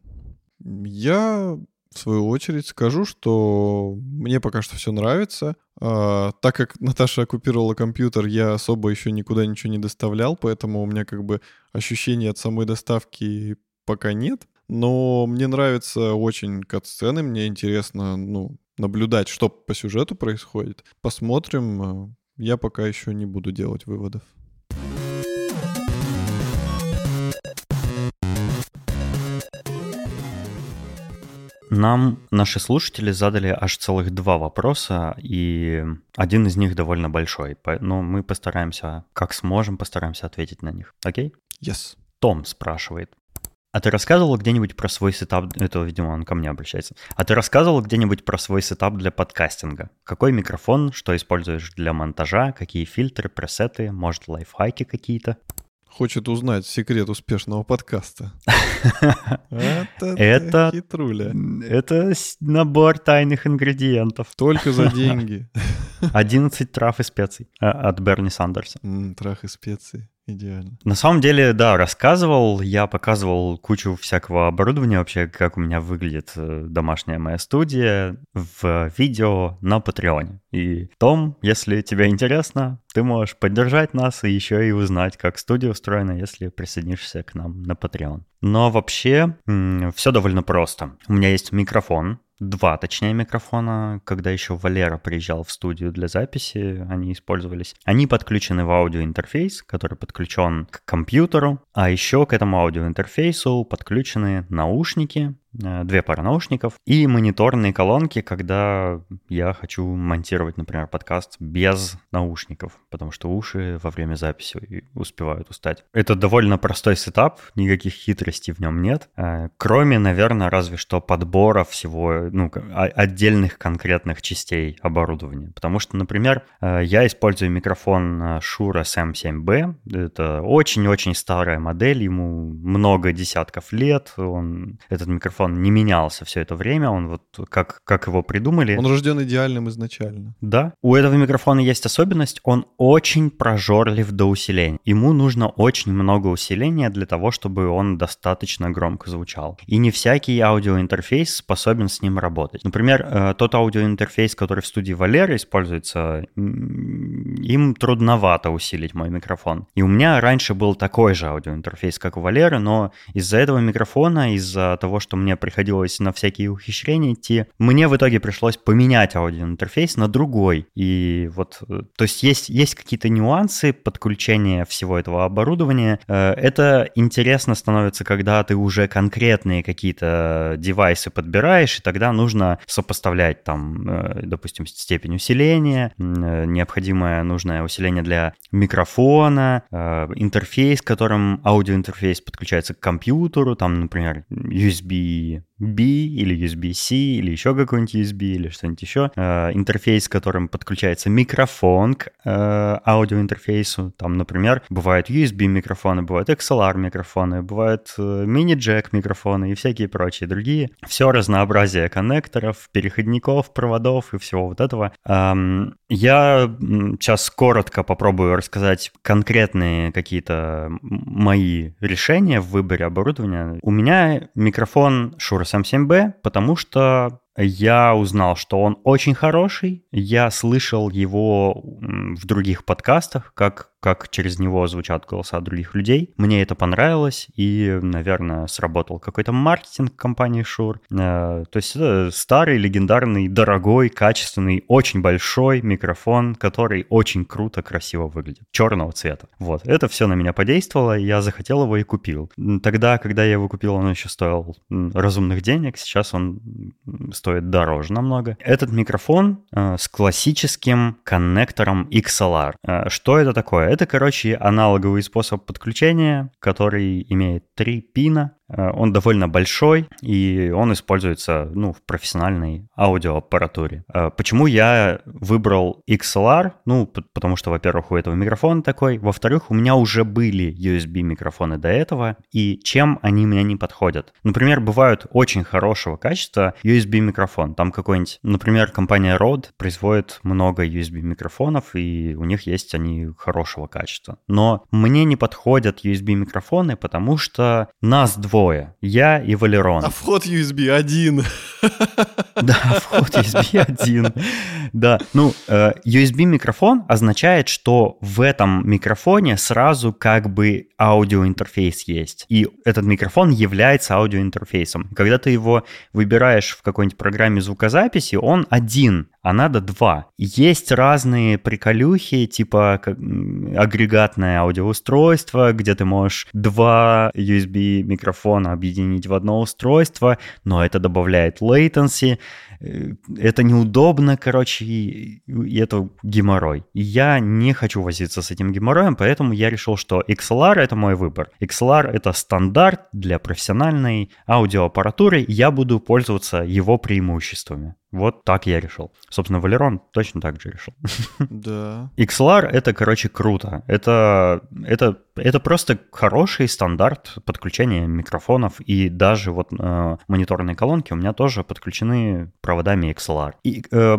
Я в свою очередь скажу, что мне пока что все нравится. А, так как Наташа оккупировала компьютер, я особо еще никуда ничего не доставлял, поэтому у меня как бы ощущений от самой доставки пока нет. Но мне нравятся очень кат-сцены, мне интересно, ну, наблюдать, что по сюжету происходит. Посмотрим. Я пока еще не буду делать выводов. Нам наши слушатели задали аж целых два вопроса, и один из них довольно большой. Но мы постараемся, как сможем, постараемся ответить на них. Окей? Yes. Том спрашивает. А ты рассказывал где-нибудь про свой сетап? Это, видимо, он ко мне обращается. А ты рассказывал где-нибудь про свой сетап для подкастинга? Какой микрофон, что используешь для монтажа, какие фильтры, пресеты, может, лайфхаки какие-то? Хочет узнать секрет успешного подкаста. Это хитруля. Это набор тайных ингредиентов. Только за деньги. 11 трав и специй а, от Берни Сандерса. Трав и специи. Идеально. На самом деле, да, рассказывал, я показывал кучу всякого оборудования вообще, как у меня выглядит э, домашняя моя студия в видео на Патреоне. И Том, если тебе интересно, ты можешь поддержать нас и еще и узнать, как студия устроена, если присоединишься к нам на Patreon. Но вообще все довольно просто. У меня есть микрофон, два, точнее, микрофона, когда еще Валера приезжал в студию для записи, они использовались. Они подключены в аудиоинтерфейс, который подключен к компьютеру, а еще к этому аудиоинтерфейсу подключены наушники, две пары наушников и мониторные колонки, когда я хочу монтировать, например, подкаст без наушников, потому что уши во время записи успевают устать. Это довольно простой сетап, никаких хитростей в нем нет, э, кроме, наверное, разве что подбора всего, ну, отдельных конкретных частей оборудования. Потому что, например, э, я использую микрофон Shure SM7B, это очень-очень старая модель, ему много десятков лет, он, этот микрофон он не менялся все это время, он вот как, как его придумали. Он рожден идеальным изначально. Да. У этого микрофона есть особенность, он очень прожорлив до усиления. Ему нужно очень много усиления для того, чтобы он достаточно громко звучал. И не всякий аудиоинтерфейс способен с ним работать. Например, э, тот аудиоинтерфейс, который в студии Валеры используется, им трудновато усилить мой микрофон. И у меня раньше был такой же аудиоинтерфейс, как у Валеры, но из-за этого микрофона, из-за того, что мне приходилось на всякие ухищрения идти, мне в итоге пришлось поменять аудиоинтерфейс на другой. И вот, э, то есть есть, есть какие-то нюансы подключения всего этого оборудования. Э, это интересно становится, когда ты уже конкретные какие-то девайсы подбираешь, и тогда нужно сопоставлять там, э, допустим, степень усиления, необходимое нужное усиление для микрофона, интерфейс, которым аудиоинтерфейс подключается к компьютеру, там, например, USB USB-B или USB-C или еще какой-нибудь USB или что-нибудь еще. Э, интерфейс, которым подключается микрофон к э, аудиоинтерфейсу. Там, например, бывают USB-микрофоны, бывают XLR-микрофоны, бывают э, мини-джек микрофоны и всякие прочие другие. Все разнообразие коннекторов, переходников, проводов и всего вот этого. Эм, я сейчас коротко попробую рассказать конкретные какие-то мои решения в выборе оборудования. У меня микрофон Shure SM7B, потому что я узнал, что он очень хороший. Я слышал его в других подкастах, как как через него звучат голоса других людей. Мне это понравилось, и, наверное, сработал какой-то маркетинг компании Shure. Э, то есть это старый, легендарный, дорогой, качественный, очень большой микрофон, который очень круто, красиво выглядит. Черного цвета. Вот. Это все на меня подействовало, я захотел его и купил. Тогда, когда я его купил, он еще стоил разумных денег. Сейчас он стоит дороже намного. Этот микрофон э, с классическим коннектором XLR. Э, что это такое? Это, короче, аналоговый способ подключения, который имеет три пина, он довольно большой, и он используется ну, в профессиональной аудиоаппаратуре. Э, почему я выбрал XLR? Ну, потому что, во-первых, у этого микрофон такой. Во-вторых, у меня уже были USB-микрофоны до этого, и чем они мне не подходят? Например, бывают очень хорошего качества USB-микрофон. Там какой-нибудь, например, компания Rode производит много USB-микрофонов, и у них есть они хорошего качества. Но мне не подходят USB-микрофоны, потому что нас двое двое. Я и Валерон. А вход USB один. Да, вход USB один. Да, ну, э, USB-микрофон означает, что в этом микрофоне сразу как бы аудиоинтерфейс есть. И этот микрофон является аудиоинтерфейсом. Когда ты его выбираешь в какой-нибудь программе звукозаписи, он один, а надо два. Есть разные приколюхи, типа агрегатное аудиоустройство, где ты можешь два USB-микрофона объединить в одно устройство, но это добавляет latency, Э, это неудобно, короче, и, и это геморрой. И я не хочу возиться с этим геморроем, поэтому я решил, что XLR — это мой выбор. XLR — это стандарт для профессиональной аудиоаппаратуры, я буду пользоваться его преимуществами. Вот так я решил. Собственно, Валерон точно так же решил. Да. XLR — это, короче, круто. Это, это, это просто хороший стандарт подключения микрофонов. И даже вот э, мониторные колонки у меня тоже подключены проводами XLR. И э,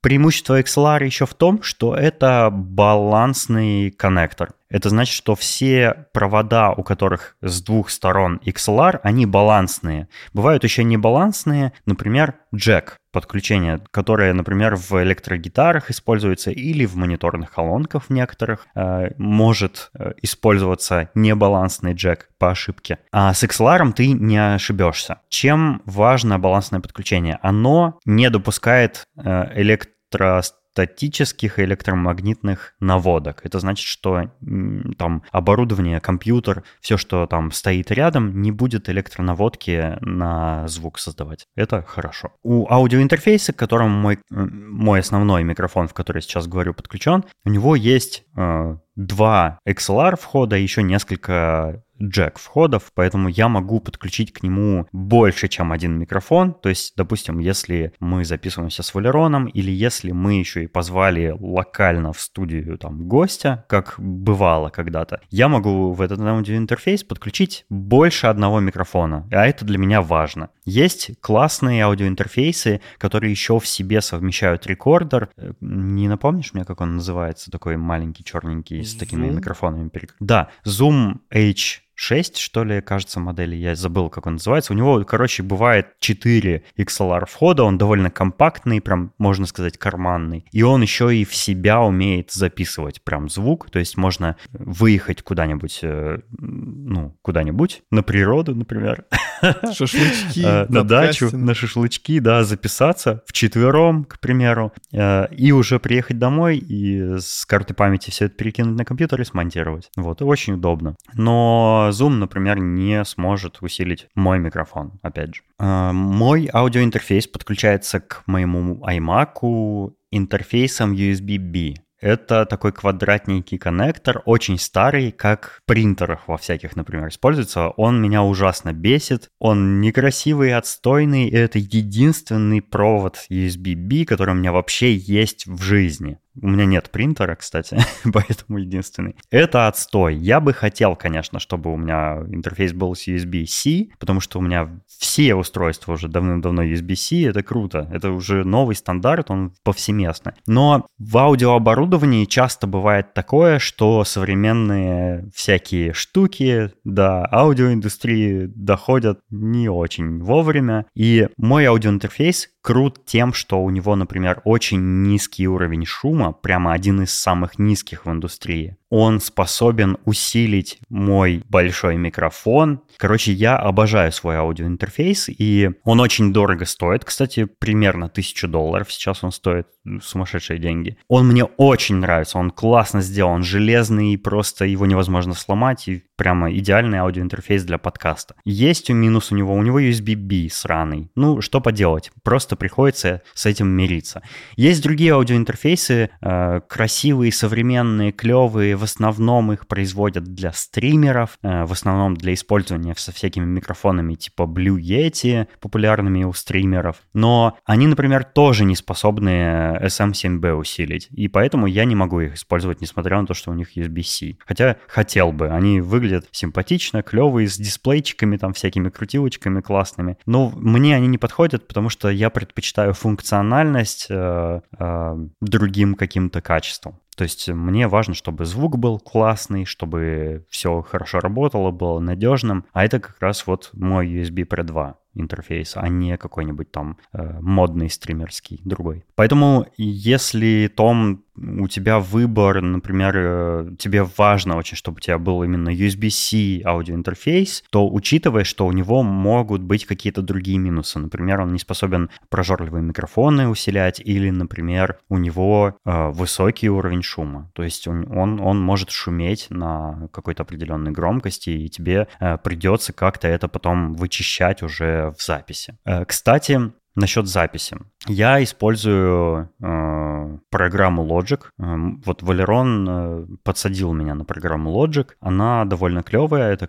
преимущество XLR еще в том, что это балансный коннектор. Это значит, что все провода, у которых с двух сторон XLR, они балансные. Бывают еще небалансные, например, джек подключение, которое, например, в электрогитарах используется или в мониторных колонках в некоторых, э, может э, использоваться небалансный джек по ошибке. А с XLR ты не ошибешься. Чем важно балансное подключение? Оно не допускает э, электро статических электромагнитных наводок. Это значит, что там оборудование, компьютер, все, что там стоит рядом, не будет электронаводки на звук создавать. Это хорошо. У аудиоинтерфейса, к которому мой, мой основной микрофон, в который сейчас говорю, подключен, у него есть два XLR входа, еще несколько джек входов, поэтому я могу подключить к нему больше, чем один микрофон. То есть, допустим, если мы записываемся с Валероном, или если мы еще и позвали локально в студию там гостя, как бывало когда-то, я могу в этот аудиоинтерфейс подключить больше одного микрофона, а это для меня важно. Есть классные аудиоинтерфейсы, которые еще в себе совмещают рекордер. Не напомнишь мне, как он называется, такой маленький черненький с такими микрофонами? Да, Zoom H 6, что ли, кажется, модели, я забыл, как он называется. У него, короче, бывает 4 XLR входа, он довольно компактный, прям, можно сказать, карманный. И он еще и в себя умеет записывать прям звук, то есть можно выехать куда-нибудь, э, ну, куда-нибудь, на природу, например. Шашлычки. Э, на дачу, на шашлычки, да, записаться в четвером, к примеру, э, и уже приехать домой и с карты памяти все это перекинуть на компьютер и смонтировать. Вот, очень удобно. Но Zoom, например, не сможет усилить мой микрофон, опять же. А, мой аудиоинтерфейс подключается к моему iMac интерфейсом USB-B. Это такой квадратненький коннектор, очень старый, как в принтерах во всяких, например, используется. Он меня ужасно бесит. Он некрасивый, отстойный, и это единственный провод USB-B, который у меня вообще есть в жизни. У меня нет принтера, кстати, поэтому единственный. Это отстой. Я бы хотел, конечно, чтобы у меня интерфейс был с USB-C, потому что у меня все устройства уже давным-давно USB-C. Это круто. Это уже новый стандарт, он повсеместный. Но в аудиооборудовании часто бывает такое, что современные всякие штуки до аудиоиндустрии доходят не очень вовремя. И мой аудиоинтерфейс крут тем, что у него, например, очень низкий уровень шума, прямо один из самых низких в индустрии он способен усилить мой большой микрофон. Короче, я обожаю свой аудиоинтерфейс, и он очень дорого стоит. Кстати, примерно 1000 долларов сейчас он стоит, сумасшедшие деньги. Он мне очень нравится, он классно сделан, железный, просто его невозможно сломать, и прямо идеальный аудиоинтерфейс для подкаста. Есть минус у него, у него USB-B сраный. Ну, что поделать, просто приходится с этим мириться. Есть другие аудиоинтерфейсы, э, красивые, современные, клевые, в основном их производят для стримеров, э, в основном для использования со всякими микрофонами типа Blue Yeti, популярными у стримеров. Но они, например, тоже не способны SM7B усилить, и поэтому я не могу их использовать, несмотря на то, что у них USB-C. Хотя хотел бы, они выглядят симпатично, клевые, с дисплейчиками, там всякими крутилочками классными. Но мне они не подходят, потому что я предпочитаю функциональность э, э, другим каким-то качеством. То есть мне важно, чтобы звук был классный, чтобы все хорошо работало, было надежным. А это как раз вот мой USB Pro 2 интерфейс, а не какой-нибудь там э, модный стримерский другой. Поэтому если, Том, у тебя выбор, например, э, тебе важно очень, чтобы у тебя был именно USB-C аудиоинтерфейс, то учитывая, что у него могут быть какие-то другие минусы. Например, он не способен прожорливые микрофоны усилять, или, например, у него э, высокий уровень шума. То есть он, он, он может шуметь на какой-то определенной громкости, и тебе э, придется как-то это потом вычищать уже в записи. Э, кстати, насчет записи. Я использую э, программу Logic. Э, вот Валерон э, подсадил меня на программу Logic. Она довольно клевая. Это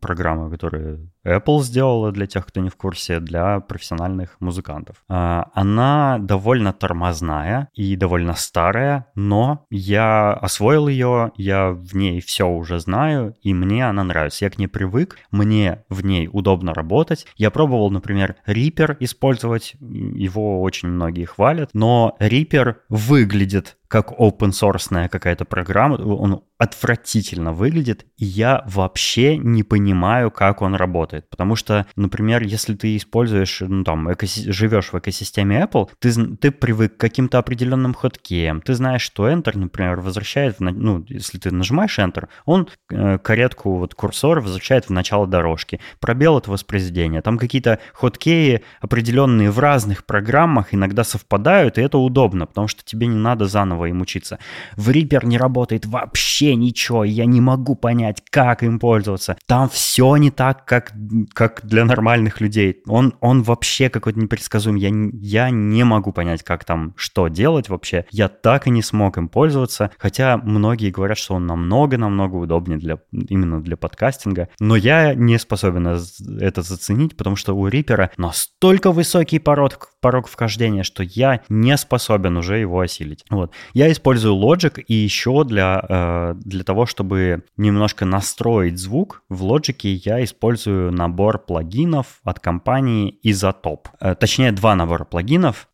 программа, которую Apple сделала для тех, кто не в курсе, для профессиональных музыкантов. Э, она довольно тормозная и довольно старая, но я освоил ее, я в ней все уже знаю, и мне она нравится. Я к ней привык, мне в ней удобно работать. Я пробовал, например, Reaper использовать, его очень очень многие хвалят, но Reaper выглядит как open source какая-то программа, он отвратительно выглядит, и я вообще не понимаю, как он работает. Потому что, например, если ты используешь, ну там, экоси- живешь в экосистеме Apple, ты, ты привык к каким-то определенным хоткеям, ты знаешь, что Enter, например, возвращает, в, ну, если ты нажимаешь Enter, он э, каретку, вот курсор возвращает в начало дорожки. Пробел — это воспроизведение. Там какие-то хоткеи определенные в разных программах иногда совпадают, и это удобно, потому что тебе не надо заново им учиться. В Reaper не работает вообще ничего, я не могу понять, как им пользоваться. Там все не так, как, как для нормальных людей. Он, он вообще какой-то непредсказуемый. Я, я не могу понять, как там, что делать вообще. Я так и не смог им пользоваться, хотя многие говорят, что он намного-намного удобнее для, именно для подкастинга. Но я не способен это заценить, потому что у Reaper настолько высокий порог, порог вхождения, что я не способен уже его осилить. Вот. Я использую Logic и еще для, э, для того, чтобы немножко настроить звук, в Logic я использую набор плагинов от компании Isotope. Э, точнее, два набора плагинов.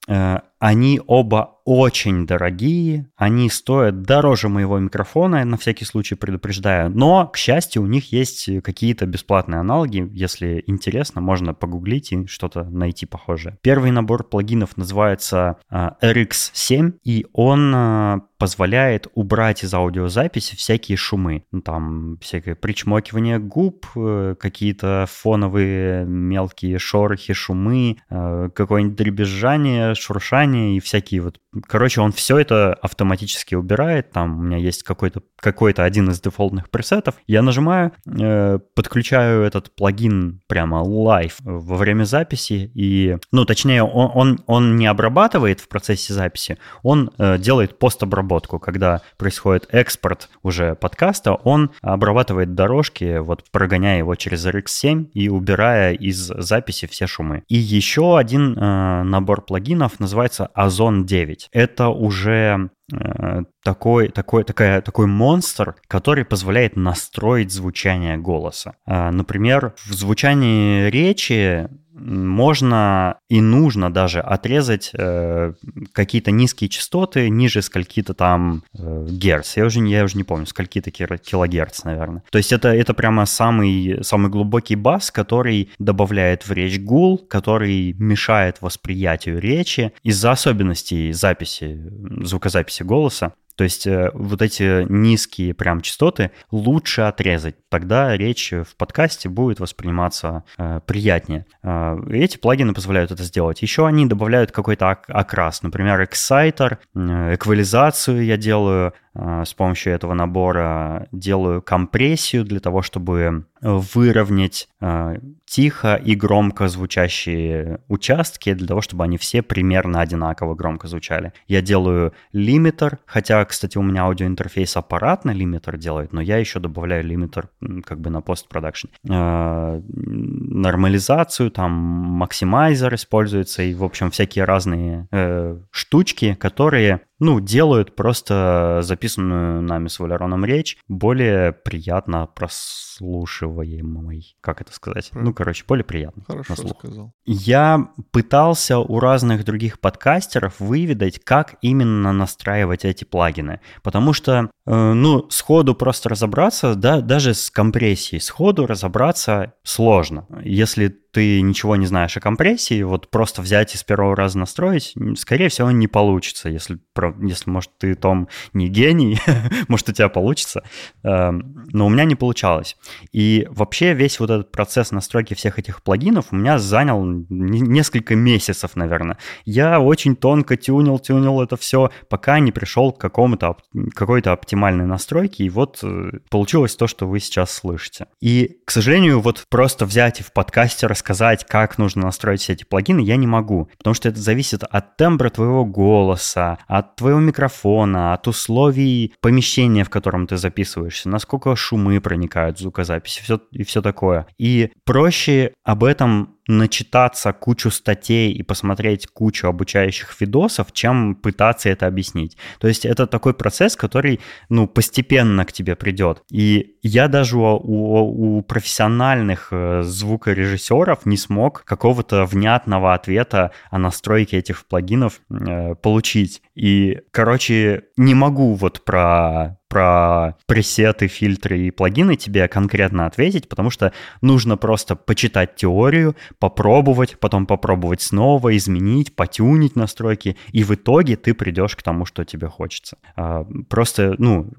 Они оба очень дорогие, они стоят дороже моего микрофона, на всякий случай предупреждаю. Но, к счастью, у них есть какие-то бесплатные аналоги. Если интересно, можно погуглить и что-то найти похожее. Первый набор плагинов называется uh, RX7, и он uh, позволяет убрать из аудиозаписи всякие шумы. Ну, там всякое причмокивание губ, э, какие-то фоновые мелкие шорохи, шумы, э, какое-нибудь дребезжание, шуршание и всякие вот короче, он все это автоматически убирает. Там у меня есть какой-то какой один из дефолтных пресетов. Я нажимаю, э, подключаю этот плагин прямо live во время записи. И, ну, точнее, он, он, он не обрабатывает в процессе записи, он э, делает постобработку. Когда происходит экспорт уже подкаста, он обрабатывает дорожки, вот прогоняя его через RX7 и убирая из записи все шумы. И еще один э, набор плагинов называется Ozone 9. Это уже э, такой, такой, такая, такой монстр, который позволяет настроить звучание голоса. Э, например, в звучании речи можно и нужно даже отрезать э, какие-то низкие частоты ниже скольки-то там э, герц. Я уже, я уже не помню, скольки-то килогерц, наверное. То есть это, это прямо самый, самый глубокий бас, который добавляет в речь гул, который мешает восприятию речи из-за особенностей записи, звукозаписи голоса. То есть э, вот эти низкие прям частоты лучше отрезать. Тогда речь в подкасте будет восприниматься э, приятнее. Э, эти плагины позволяют это сделать. Еще они добавляют какой-то окрас. Например, Exciter, э, эквализацию я делаю, с помощью этого набора делаю компрессию для того, чтобы выровнять а, тихо и громко звучащие участки, для того, чтобы они все примерно одинаково громко звучали. Я делаю лимитер, хотя, кстати, у меня аудиоинтерфейс аппаратно лимитер делает, но я еще добавляю лимитер как бы на постпродакшн. А, нормализацию, там максимайзер используется, и, в общем, всякие разные э, штучки, которые ну, делают просто записанную нами с Валероном речь более приятно прослушиваемой. Как это сказать? Ну, короче, более приятно. Хорошо сказал. Я пытался у разных других подкастеров выведать, как именно настраивать эти плагины. Потому что, э, ну, сходу просто разобраться, да, даже с компрессией сходу разобраться сложно. Если ты ничего не знаешь о компрессии, вот просто взять и с первого раза настроить, скорее всего, не получится. Если, если может, ты, Том, не гений, может, у тебя получится. Эм, но у меня не получалось. И вообще весь вот этот процесс настройки всех этих плагинов у меня занял несколько месяцев, наверное. Я очень тонко тюнил, тюнил это все, пока не пришел к какому-то какой-то оптимальной настройке, и вот э, получилось то, что вы сейчас слышите. И, к сожалению, вот просто взять и в подкасте рассказать, как нужно настроить все эти плагины, я не могу, потому что это зависит от тембра твоего голоса, от твоего микрофона, от условий помещения, в котором ты записываешься, насколько шумы проникают в звукозапись все, и все такое. И проще об этом начитаться кучу статей и посмотреть кучу обучающих видосов, чем пытаться это объяснить. То есть это такой процесс, который, ну, постепенно к тебе придет. И я даже у, у, профессиональных э, звукорежиссеров не смог какого-то внятного ответа о настройке этих плагинов э, получить. И, короче, не могу вот про про пресеты, фильтры и плагины тебе конкретно ответить, потому что нужно просто почитать теорию, попробовать, потом попробовать снова, изменить, потюнить настройки, и в итоге ты придешь к тому, что тебе хочется. А, просто, ну,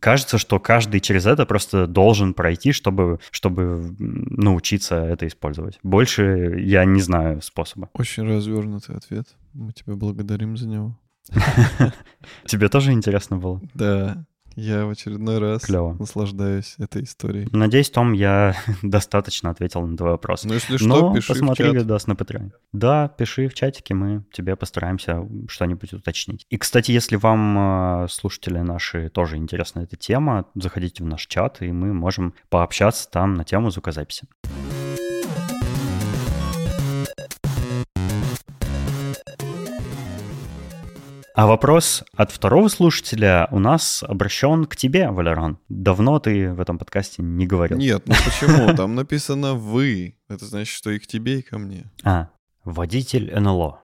кажется, что каждый через это просто должен пройти, чтобы, чтобы научиться это использовать. Больше я не знаю способа. Очень развернутый ответ. Мы тебя благодарим за него. Тебе тоже интересно было? Да. Я в очередной раз Клево. наслаждаюсь этой историей. Надеюсь, Том, я достаточно ответил на твой вопрос. Ну, если что, Но пиши посмотри в чат. видос на Patreon. Да, пиши в чатике, мы тебе постараемся что-нибудь уточнить. И, кстати, если вам, э, слушатели наши, тоже интересна эта тема, заходите в наш чат, и мы можем пообщаться там на тему звукозаписи. А вопрос от второго слушателя у нас обращен к тебе, Валерон. Давно ты в этом подкасте не говорил. Нет, ну почему? Там написано «вы». Это значит, что и к тебе, и ко мне. А, водитель НЛО.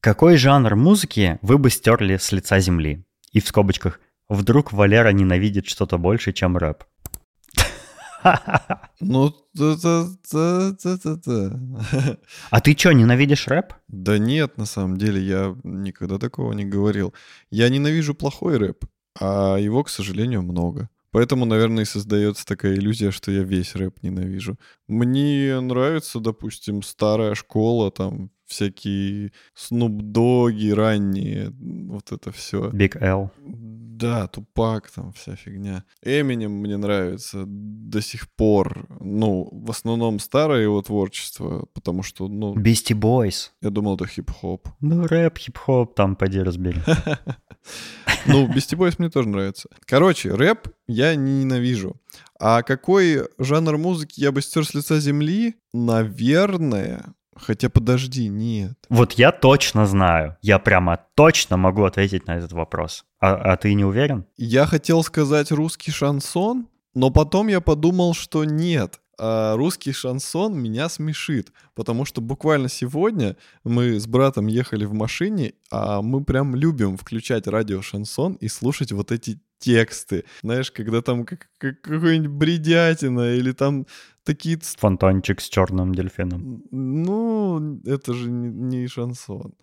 Какой жанр музыки вы бы стерли с лица земли? И в скобочках, вдруг Валера ненавидит что-то больше, чем рэп. Ну. А ты что, ненавидишь рэп? Да нет, на самом деле, я никогда такого не говорил. Я ненавижу плохой рэп, а его, к сожалению, много. Поэтому, наверное, и создается такая иллюзия, что я весь рэп ненавижу. Мне нравится, допустим, старая школа, там, всякие снупдоги ранние, вот это все. Big L. Да, Тупак, там вся фигня. Эминем мне нравится до сих пор. Ну, в основном старое его творчество, потому что, ну... Beastie Boys. Я думал, это хип-хоп. Ну, рэп, хип-хоп, там поди разбери. Ну, Beastie Boys мне тоже нравится. Короче, рэп я ненавижу. А какой жанр музыки я бы стер с лица земли? Наверное, Хотя подожди, нет. Вот я точно знаю. Я прямо точно могу ответить на этот вопрос. А, а ты не уверен? Я хотел сказать русский шансон, но потом я подумал, что нет. А русский шансон меня смешит, потому что буквально сегодня мы с братом ехали в машине, а мы прям любим включать радио шансон и слушать вот эти тексты. Знаешь, когда там как, как какой-нибудь бредятина или там такие... Фонтанчик с черным дельфином. Ну, это же не, не шансон.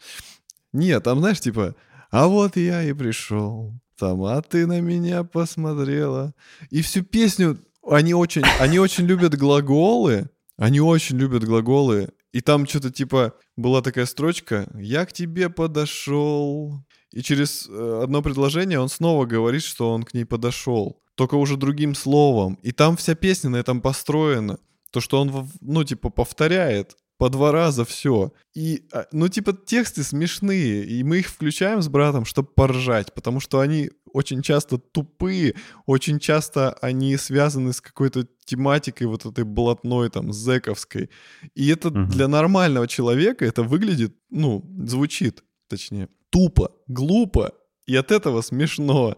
Нет, там, знаешь, типа, а вот я и пришел, там, а ты на меня посмотрела. И всю песню, они очень, они очень любят глаголы, они очень любят глаголы. И там что-то типа была такая строчка «Я к тебе подошел». И через э, одно предложение он снова говорит, что он к ней подошел только уже другим словом. И там вся песня на этом построена. То, что он, ну, типа, повторяет по два раза все. И, а, ну, типа, тексты смешные, и мы их включаем с братом, чтобы поржать, потому что они очень часто тупые, очень часто они связаны с какой-то тематикой вот этой блатной, там, зэковской. И это угу. для нормального человека это выглядит, ну, звучит, точнее, тупо, глупо, и от этого смешно.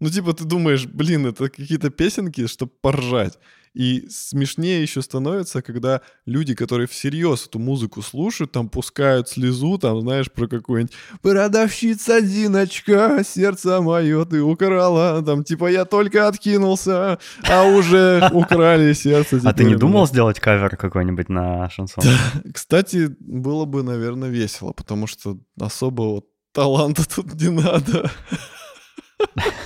Ну, типа, ты думаешь, блин, это какие-то песенки, чтобы поржать. И смешнее еще становится, когда люди, которые всерьез эту музыку слушают, там пускают слезу, там, знаешь, про какую-нибудь «Продавщица Диночка, сердце мое ты украла», там, типа, я только откинулся, а уже украли сердце. А ты не думал сделать кавер какой-нибудь на шансон? Кстати, было бы, наверное, весело, потому что особого таланта тут не надо.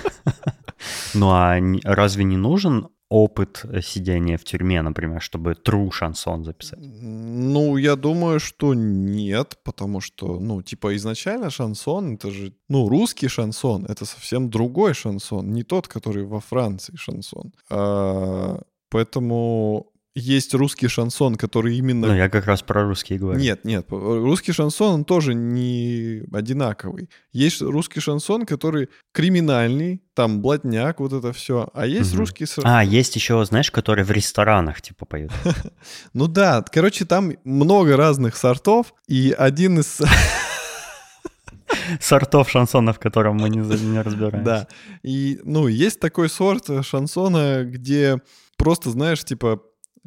Ну а разве не нужен опыт сидения в тюрьме, например, чтобы true шансон записать? Ну, я думаю, что нет, потому что, ну, типа, изначально шансон, это же, ну, русский шансон, это совсем другой шансон, не тот, который во Франции шансон. А, поэтому есть русский шансон, который именно... Ну, я как раз про русский говорю. Нет, нет, русский шансон, он тоже не одинаковый. Есть русский шансон, который криминальный, там блатняк, вот это все. А есть угу. русский... А, есть еще, знаешь, которые в ресторанах типа поют. Ну да, короче, там много разных сортов, и один из... Сортов шансона, в котором мы не, не разбираемся. Да. И, ну, есть такой сорт шансона, где просто, знаешь, типа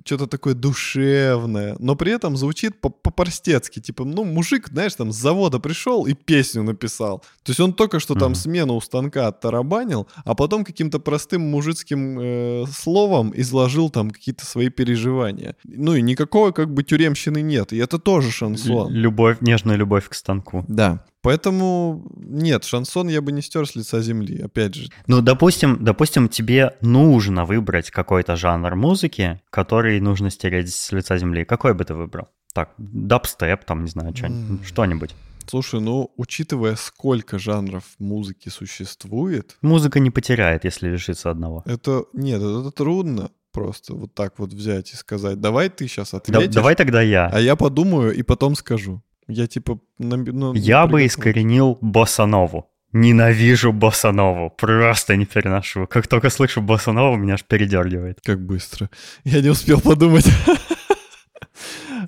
что-то такое душевное, но при этом звучит по-простецки. Типа, ну, мужик, знаешь, там с завода пришел и песню написал. То есть он только что там смену у станка оттарабанил, а потом каким-то простым мужицким э, словом изложил там какие-то свои переживания. Ну и никакого как бы тюремщины нет, и это тоже шансон. Любовь, нежная любовь к станку. Да. Поэтому нет, шансон я бы не стер с лица земли, опять же. Ну, допустим, допустим, тебе нужно выбрать какой-то жанр музыки, который нужно стереть с лица земли. Какой бы ты выбрал? Так, дабстеп, там, не знаю, что-нибудь. Mm. что-нибудь. Слушай, ну, учитывая, сколько жанров музыки существует... Музыка не потеряет, если лишится одного. Это... Нет, это трудно просто вот так вот взять и сказать. Давай ты сейчас ответишь. Да, давай тогда я. А я подумаю и потом скажу. Я типа... Ну, я бы искоренил боссанову. Ненавижу боссанову, просто не переношу. Как только слышу боссанову, меня аж передергивает. Как быстро. Я не успел подумать.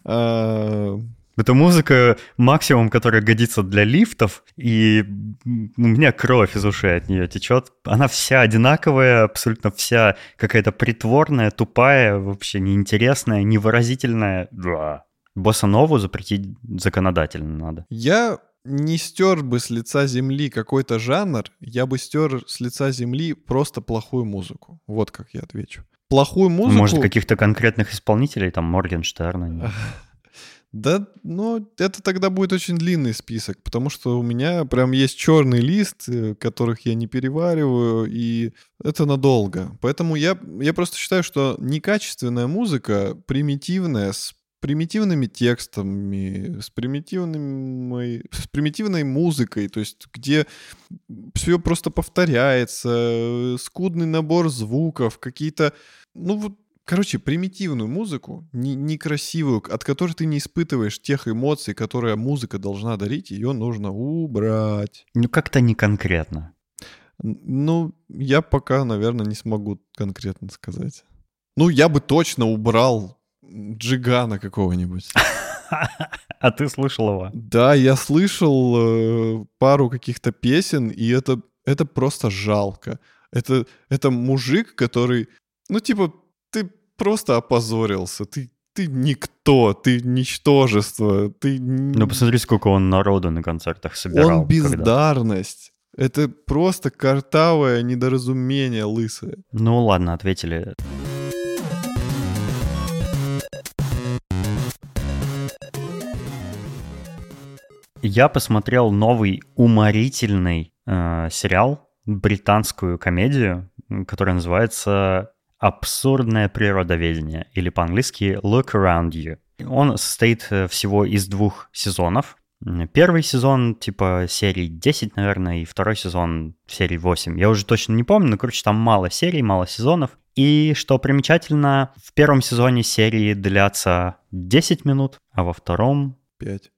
А, Это музыка максимум, которая годится для лифтов, и у меня кровь из ушей от нее течет. Она вся одинаковая, абсолютно вся какая-то притворная, тупая, вообще неинтересная, невыразительная. Да. Босса-нову запретить законодательно надо. Я не стер бы с лица земли какой-то жанр, я бы стер с лица земли просто плохую музыку. Вот как я отвечу. Плохую музыку... Может, каких-то конкретных исполнителей, там, Моргенштерна? Да, ну, это тогда будет очень длинный список, потому что у меня прям есть черный лист, э, которых я не перевариваю, и это надолго. Поэтому я, я просто считаю, что некачественная музыка, примитивная, с примитивными текстами, с, примитивной, с примитивной музыкой, то есть где все просто повторяется, скудный набор звуков, какие-то, ну вот Короче, примитивную музыку, не, некрасивую, от которой ты не испытываешь тех эмоций, которые музыка должна дарить, ее нужно убрать. Ну, как-то не конкретно. Ну, я пока, наверное, не смогу конкретно сказать. Ну, я бы точно убрал Джигана какого-нибудь. А ты слышал его? Да, я слышал э, пару каких-то песен, и это, это просто жалко. Это, это мужик, который, ну, типа, ты просто опозорился, ты, ты никто, ты ничтожество, ты... Ну, посмотри, сколько он народу на концертах собирал. Он бездарность. Это просто картавое недоразумение лысое. Ну ладно, ответили. Я посмотрел новый уморительный э, сериал, британскую комедию, которая называется «Абсурдное природоведение» или по-английски «Look Around You». Он состоит э, всего из двух сезонов. Первый сезон, типа, серий 10, наверное, и второй сезон серий 8. Я уже точно не помню, но, короче, там мало серий, мало сезонов. И что примечательно, в первом сезоне серии длятся 10 минут, а во втором... 5.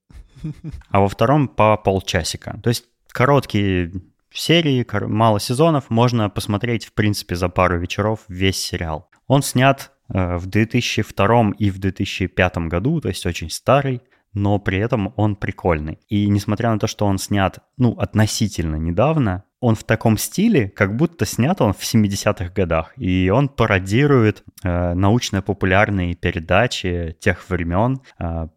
А во втором по полчасика. То есть короткие серии, мало сезонов, можно посмотреть, в принципе, за пару вечеров весь сериал. Он снят э, в 2002 и в 2005 году, то есть очень старый, но при этом он прикольный. И несмотря на то, что он снят, ну, относительно недавно, он в таком стиле, как будто снят он в 70-х годах. И он пародирует э, научно-популярные передачи тех времен, э,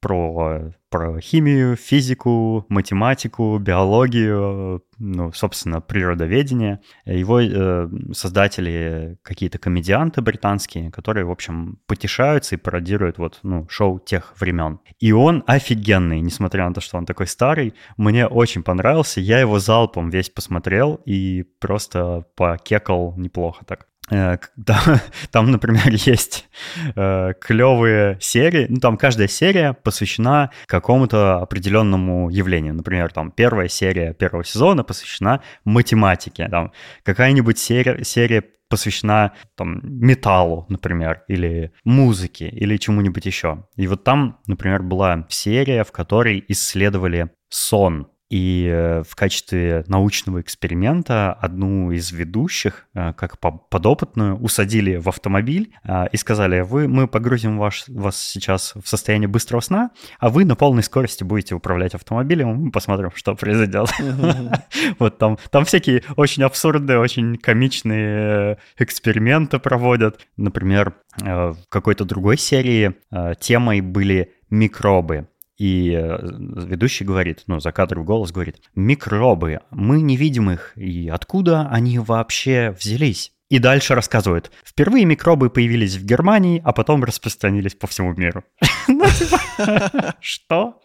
про, про химию, физику, математику, биологию, ну, собственно, природоведение. Его э, создатели какие-то комедианты британские, которые, в общем, потешаются и пародируют вот, ну, шоу тех времен. И он офигенный, несмотря на то, что он такой старый. Мне очень понравился. Я его залпом весь посмотрел и просто покекал неплохо так. Э, там, там, например, есть э, клевые серии. Ну, там каждая серия посвящена какому-то определенному явлению. Например, там первая серия первого сезона посвящена математике. Там какая-нибудь серия, серия посвящена там, металлу, например, или музыке, или чему-нибудь еще. И вот там, например, была серия, в которой исследовали сон и э, в качестве научного эксперимента одну из ведущих, э, как подопытную, усадили в автомобиль э, и сказали, вы, мы погрузим ваш, вас сейчас в состояние быстрого сна, а вы на полной скорости будете управлять автомобилем, мы посмотрим, что произойдет. Вот там, там всякие очень абсурдные, очень комичные эксперименты проводят. Например, в какой-то другой серии темой были микробы. И э, ведущий говорит, ну, за кадр в голос говорит, микробы, мы не видим их, и откуда они вообще взялись? И дальше рассказывают. Впервые микробы появились в Германии, а потом распространились по всему миру. Ну, типа, что?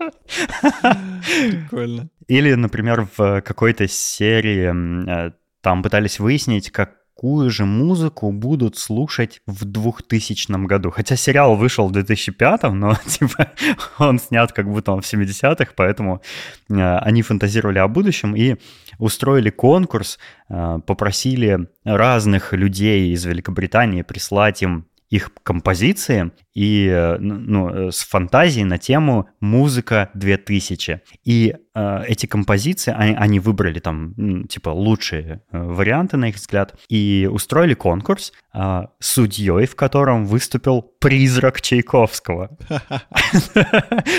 Прикольно. Или, например, в какой-то серии э, там пытались выяснить, как какую же музыку будут слушать в 2000 году. Хотя сериал вышел в 2005, но типа он снят как будто он в 70-х, поэтому э, они фантазировали о будущем и устроили конкурс, э, попросили разных людей из Великобритании прислать им их композиции и э, ну, э, с фантазией на тему «Музыка 2000». И э, эти композиции, они, они выбрали там, типа, лучшие э, варианты, на их взгляд, и устроили конкурс, э, судьей в котором выступил призрак Чайковского.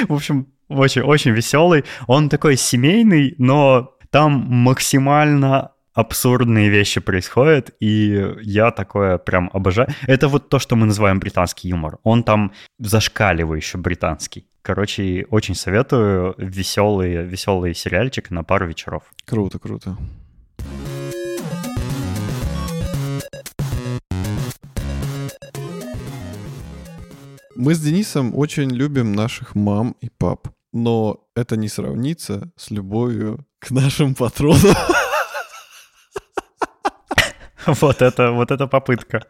В общем, очень, очень веселый. Он такой семейный, но там максимально абсурдные вещи происходят, и я такое прям обожаю. Это вот то, что мы называем британский юмор. Он там зашкаливающий британский. Короче, очень советую веселый, веселый сериальчик на пару вечеров. Круто, круто. Мы с Денисом очень любим наших мам и пап, но это не сравнится с любовью к нашим патронам. Вот это, вот это попытка.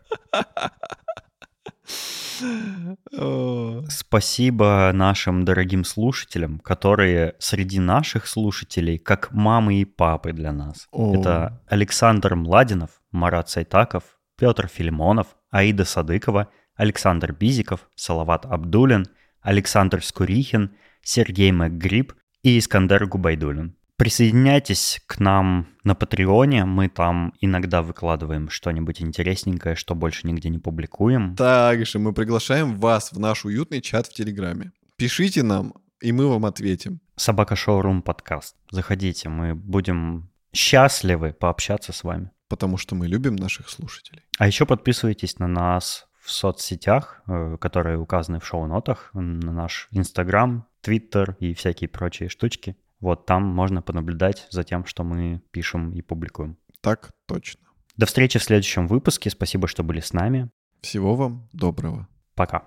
Спасибо нашим дорогим слушателям, которые среди наших слушателей как мамы и папы для нас. О. Это Александр Младинов, Марат Сайтаков, Петр Филимонов, Аида Садыкова, Александр Бизиков, Салават Абдулин, Александр Скурихин, Сергей МакГриб и Искандер Губайдулин. Присоединяйтесь к нам на Патреоне, мы там иногда выкладываем что-нибудь интересненькое, что больше нигде не публикуем. Также мы приглашаем вас в наш уютный чат в Телеграме. Пишите нам, и мы вам ответим. Собака Шоурум подкаст. Заходите, мы будем счастливы пообщаться с вами. Потому что мы любим наших слушателей. А еще подписывайтесь на нас в соцсетях, э, которые указаны в шоу-нотах, на наш Инстаграм, Твиттер и всякие прочие штучки. Вот там можно понаблюдать за тем, что мы пишем и публикуем. Так точно. До встречи в следующем выпуске. Спасибо, что были с нами. Всего вам доброго. Пока.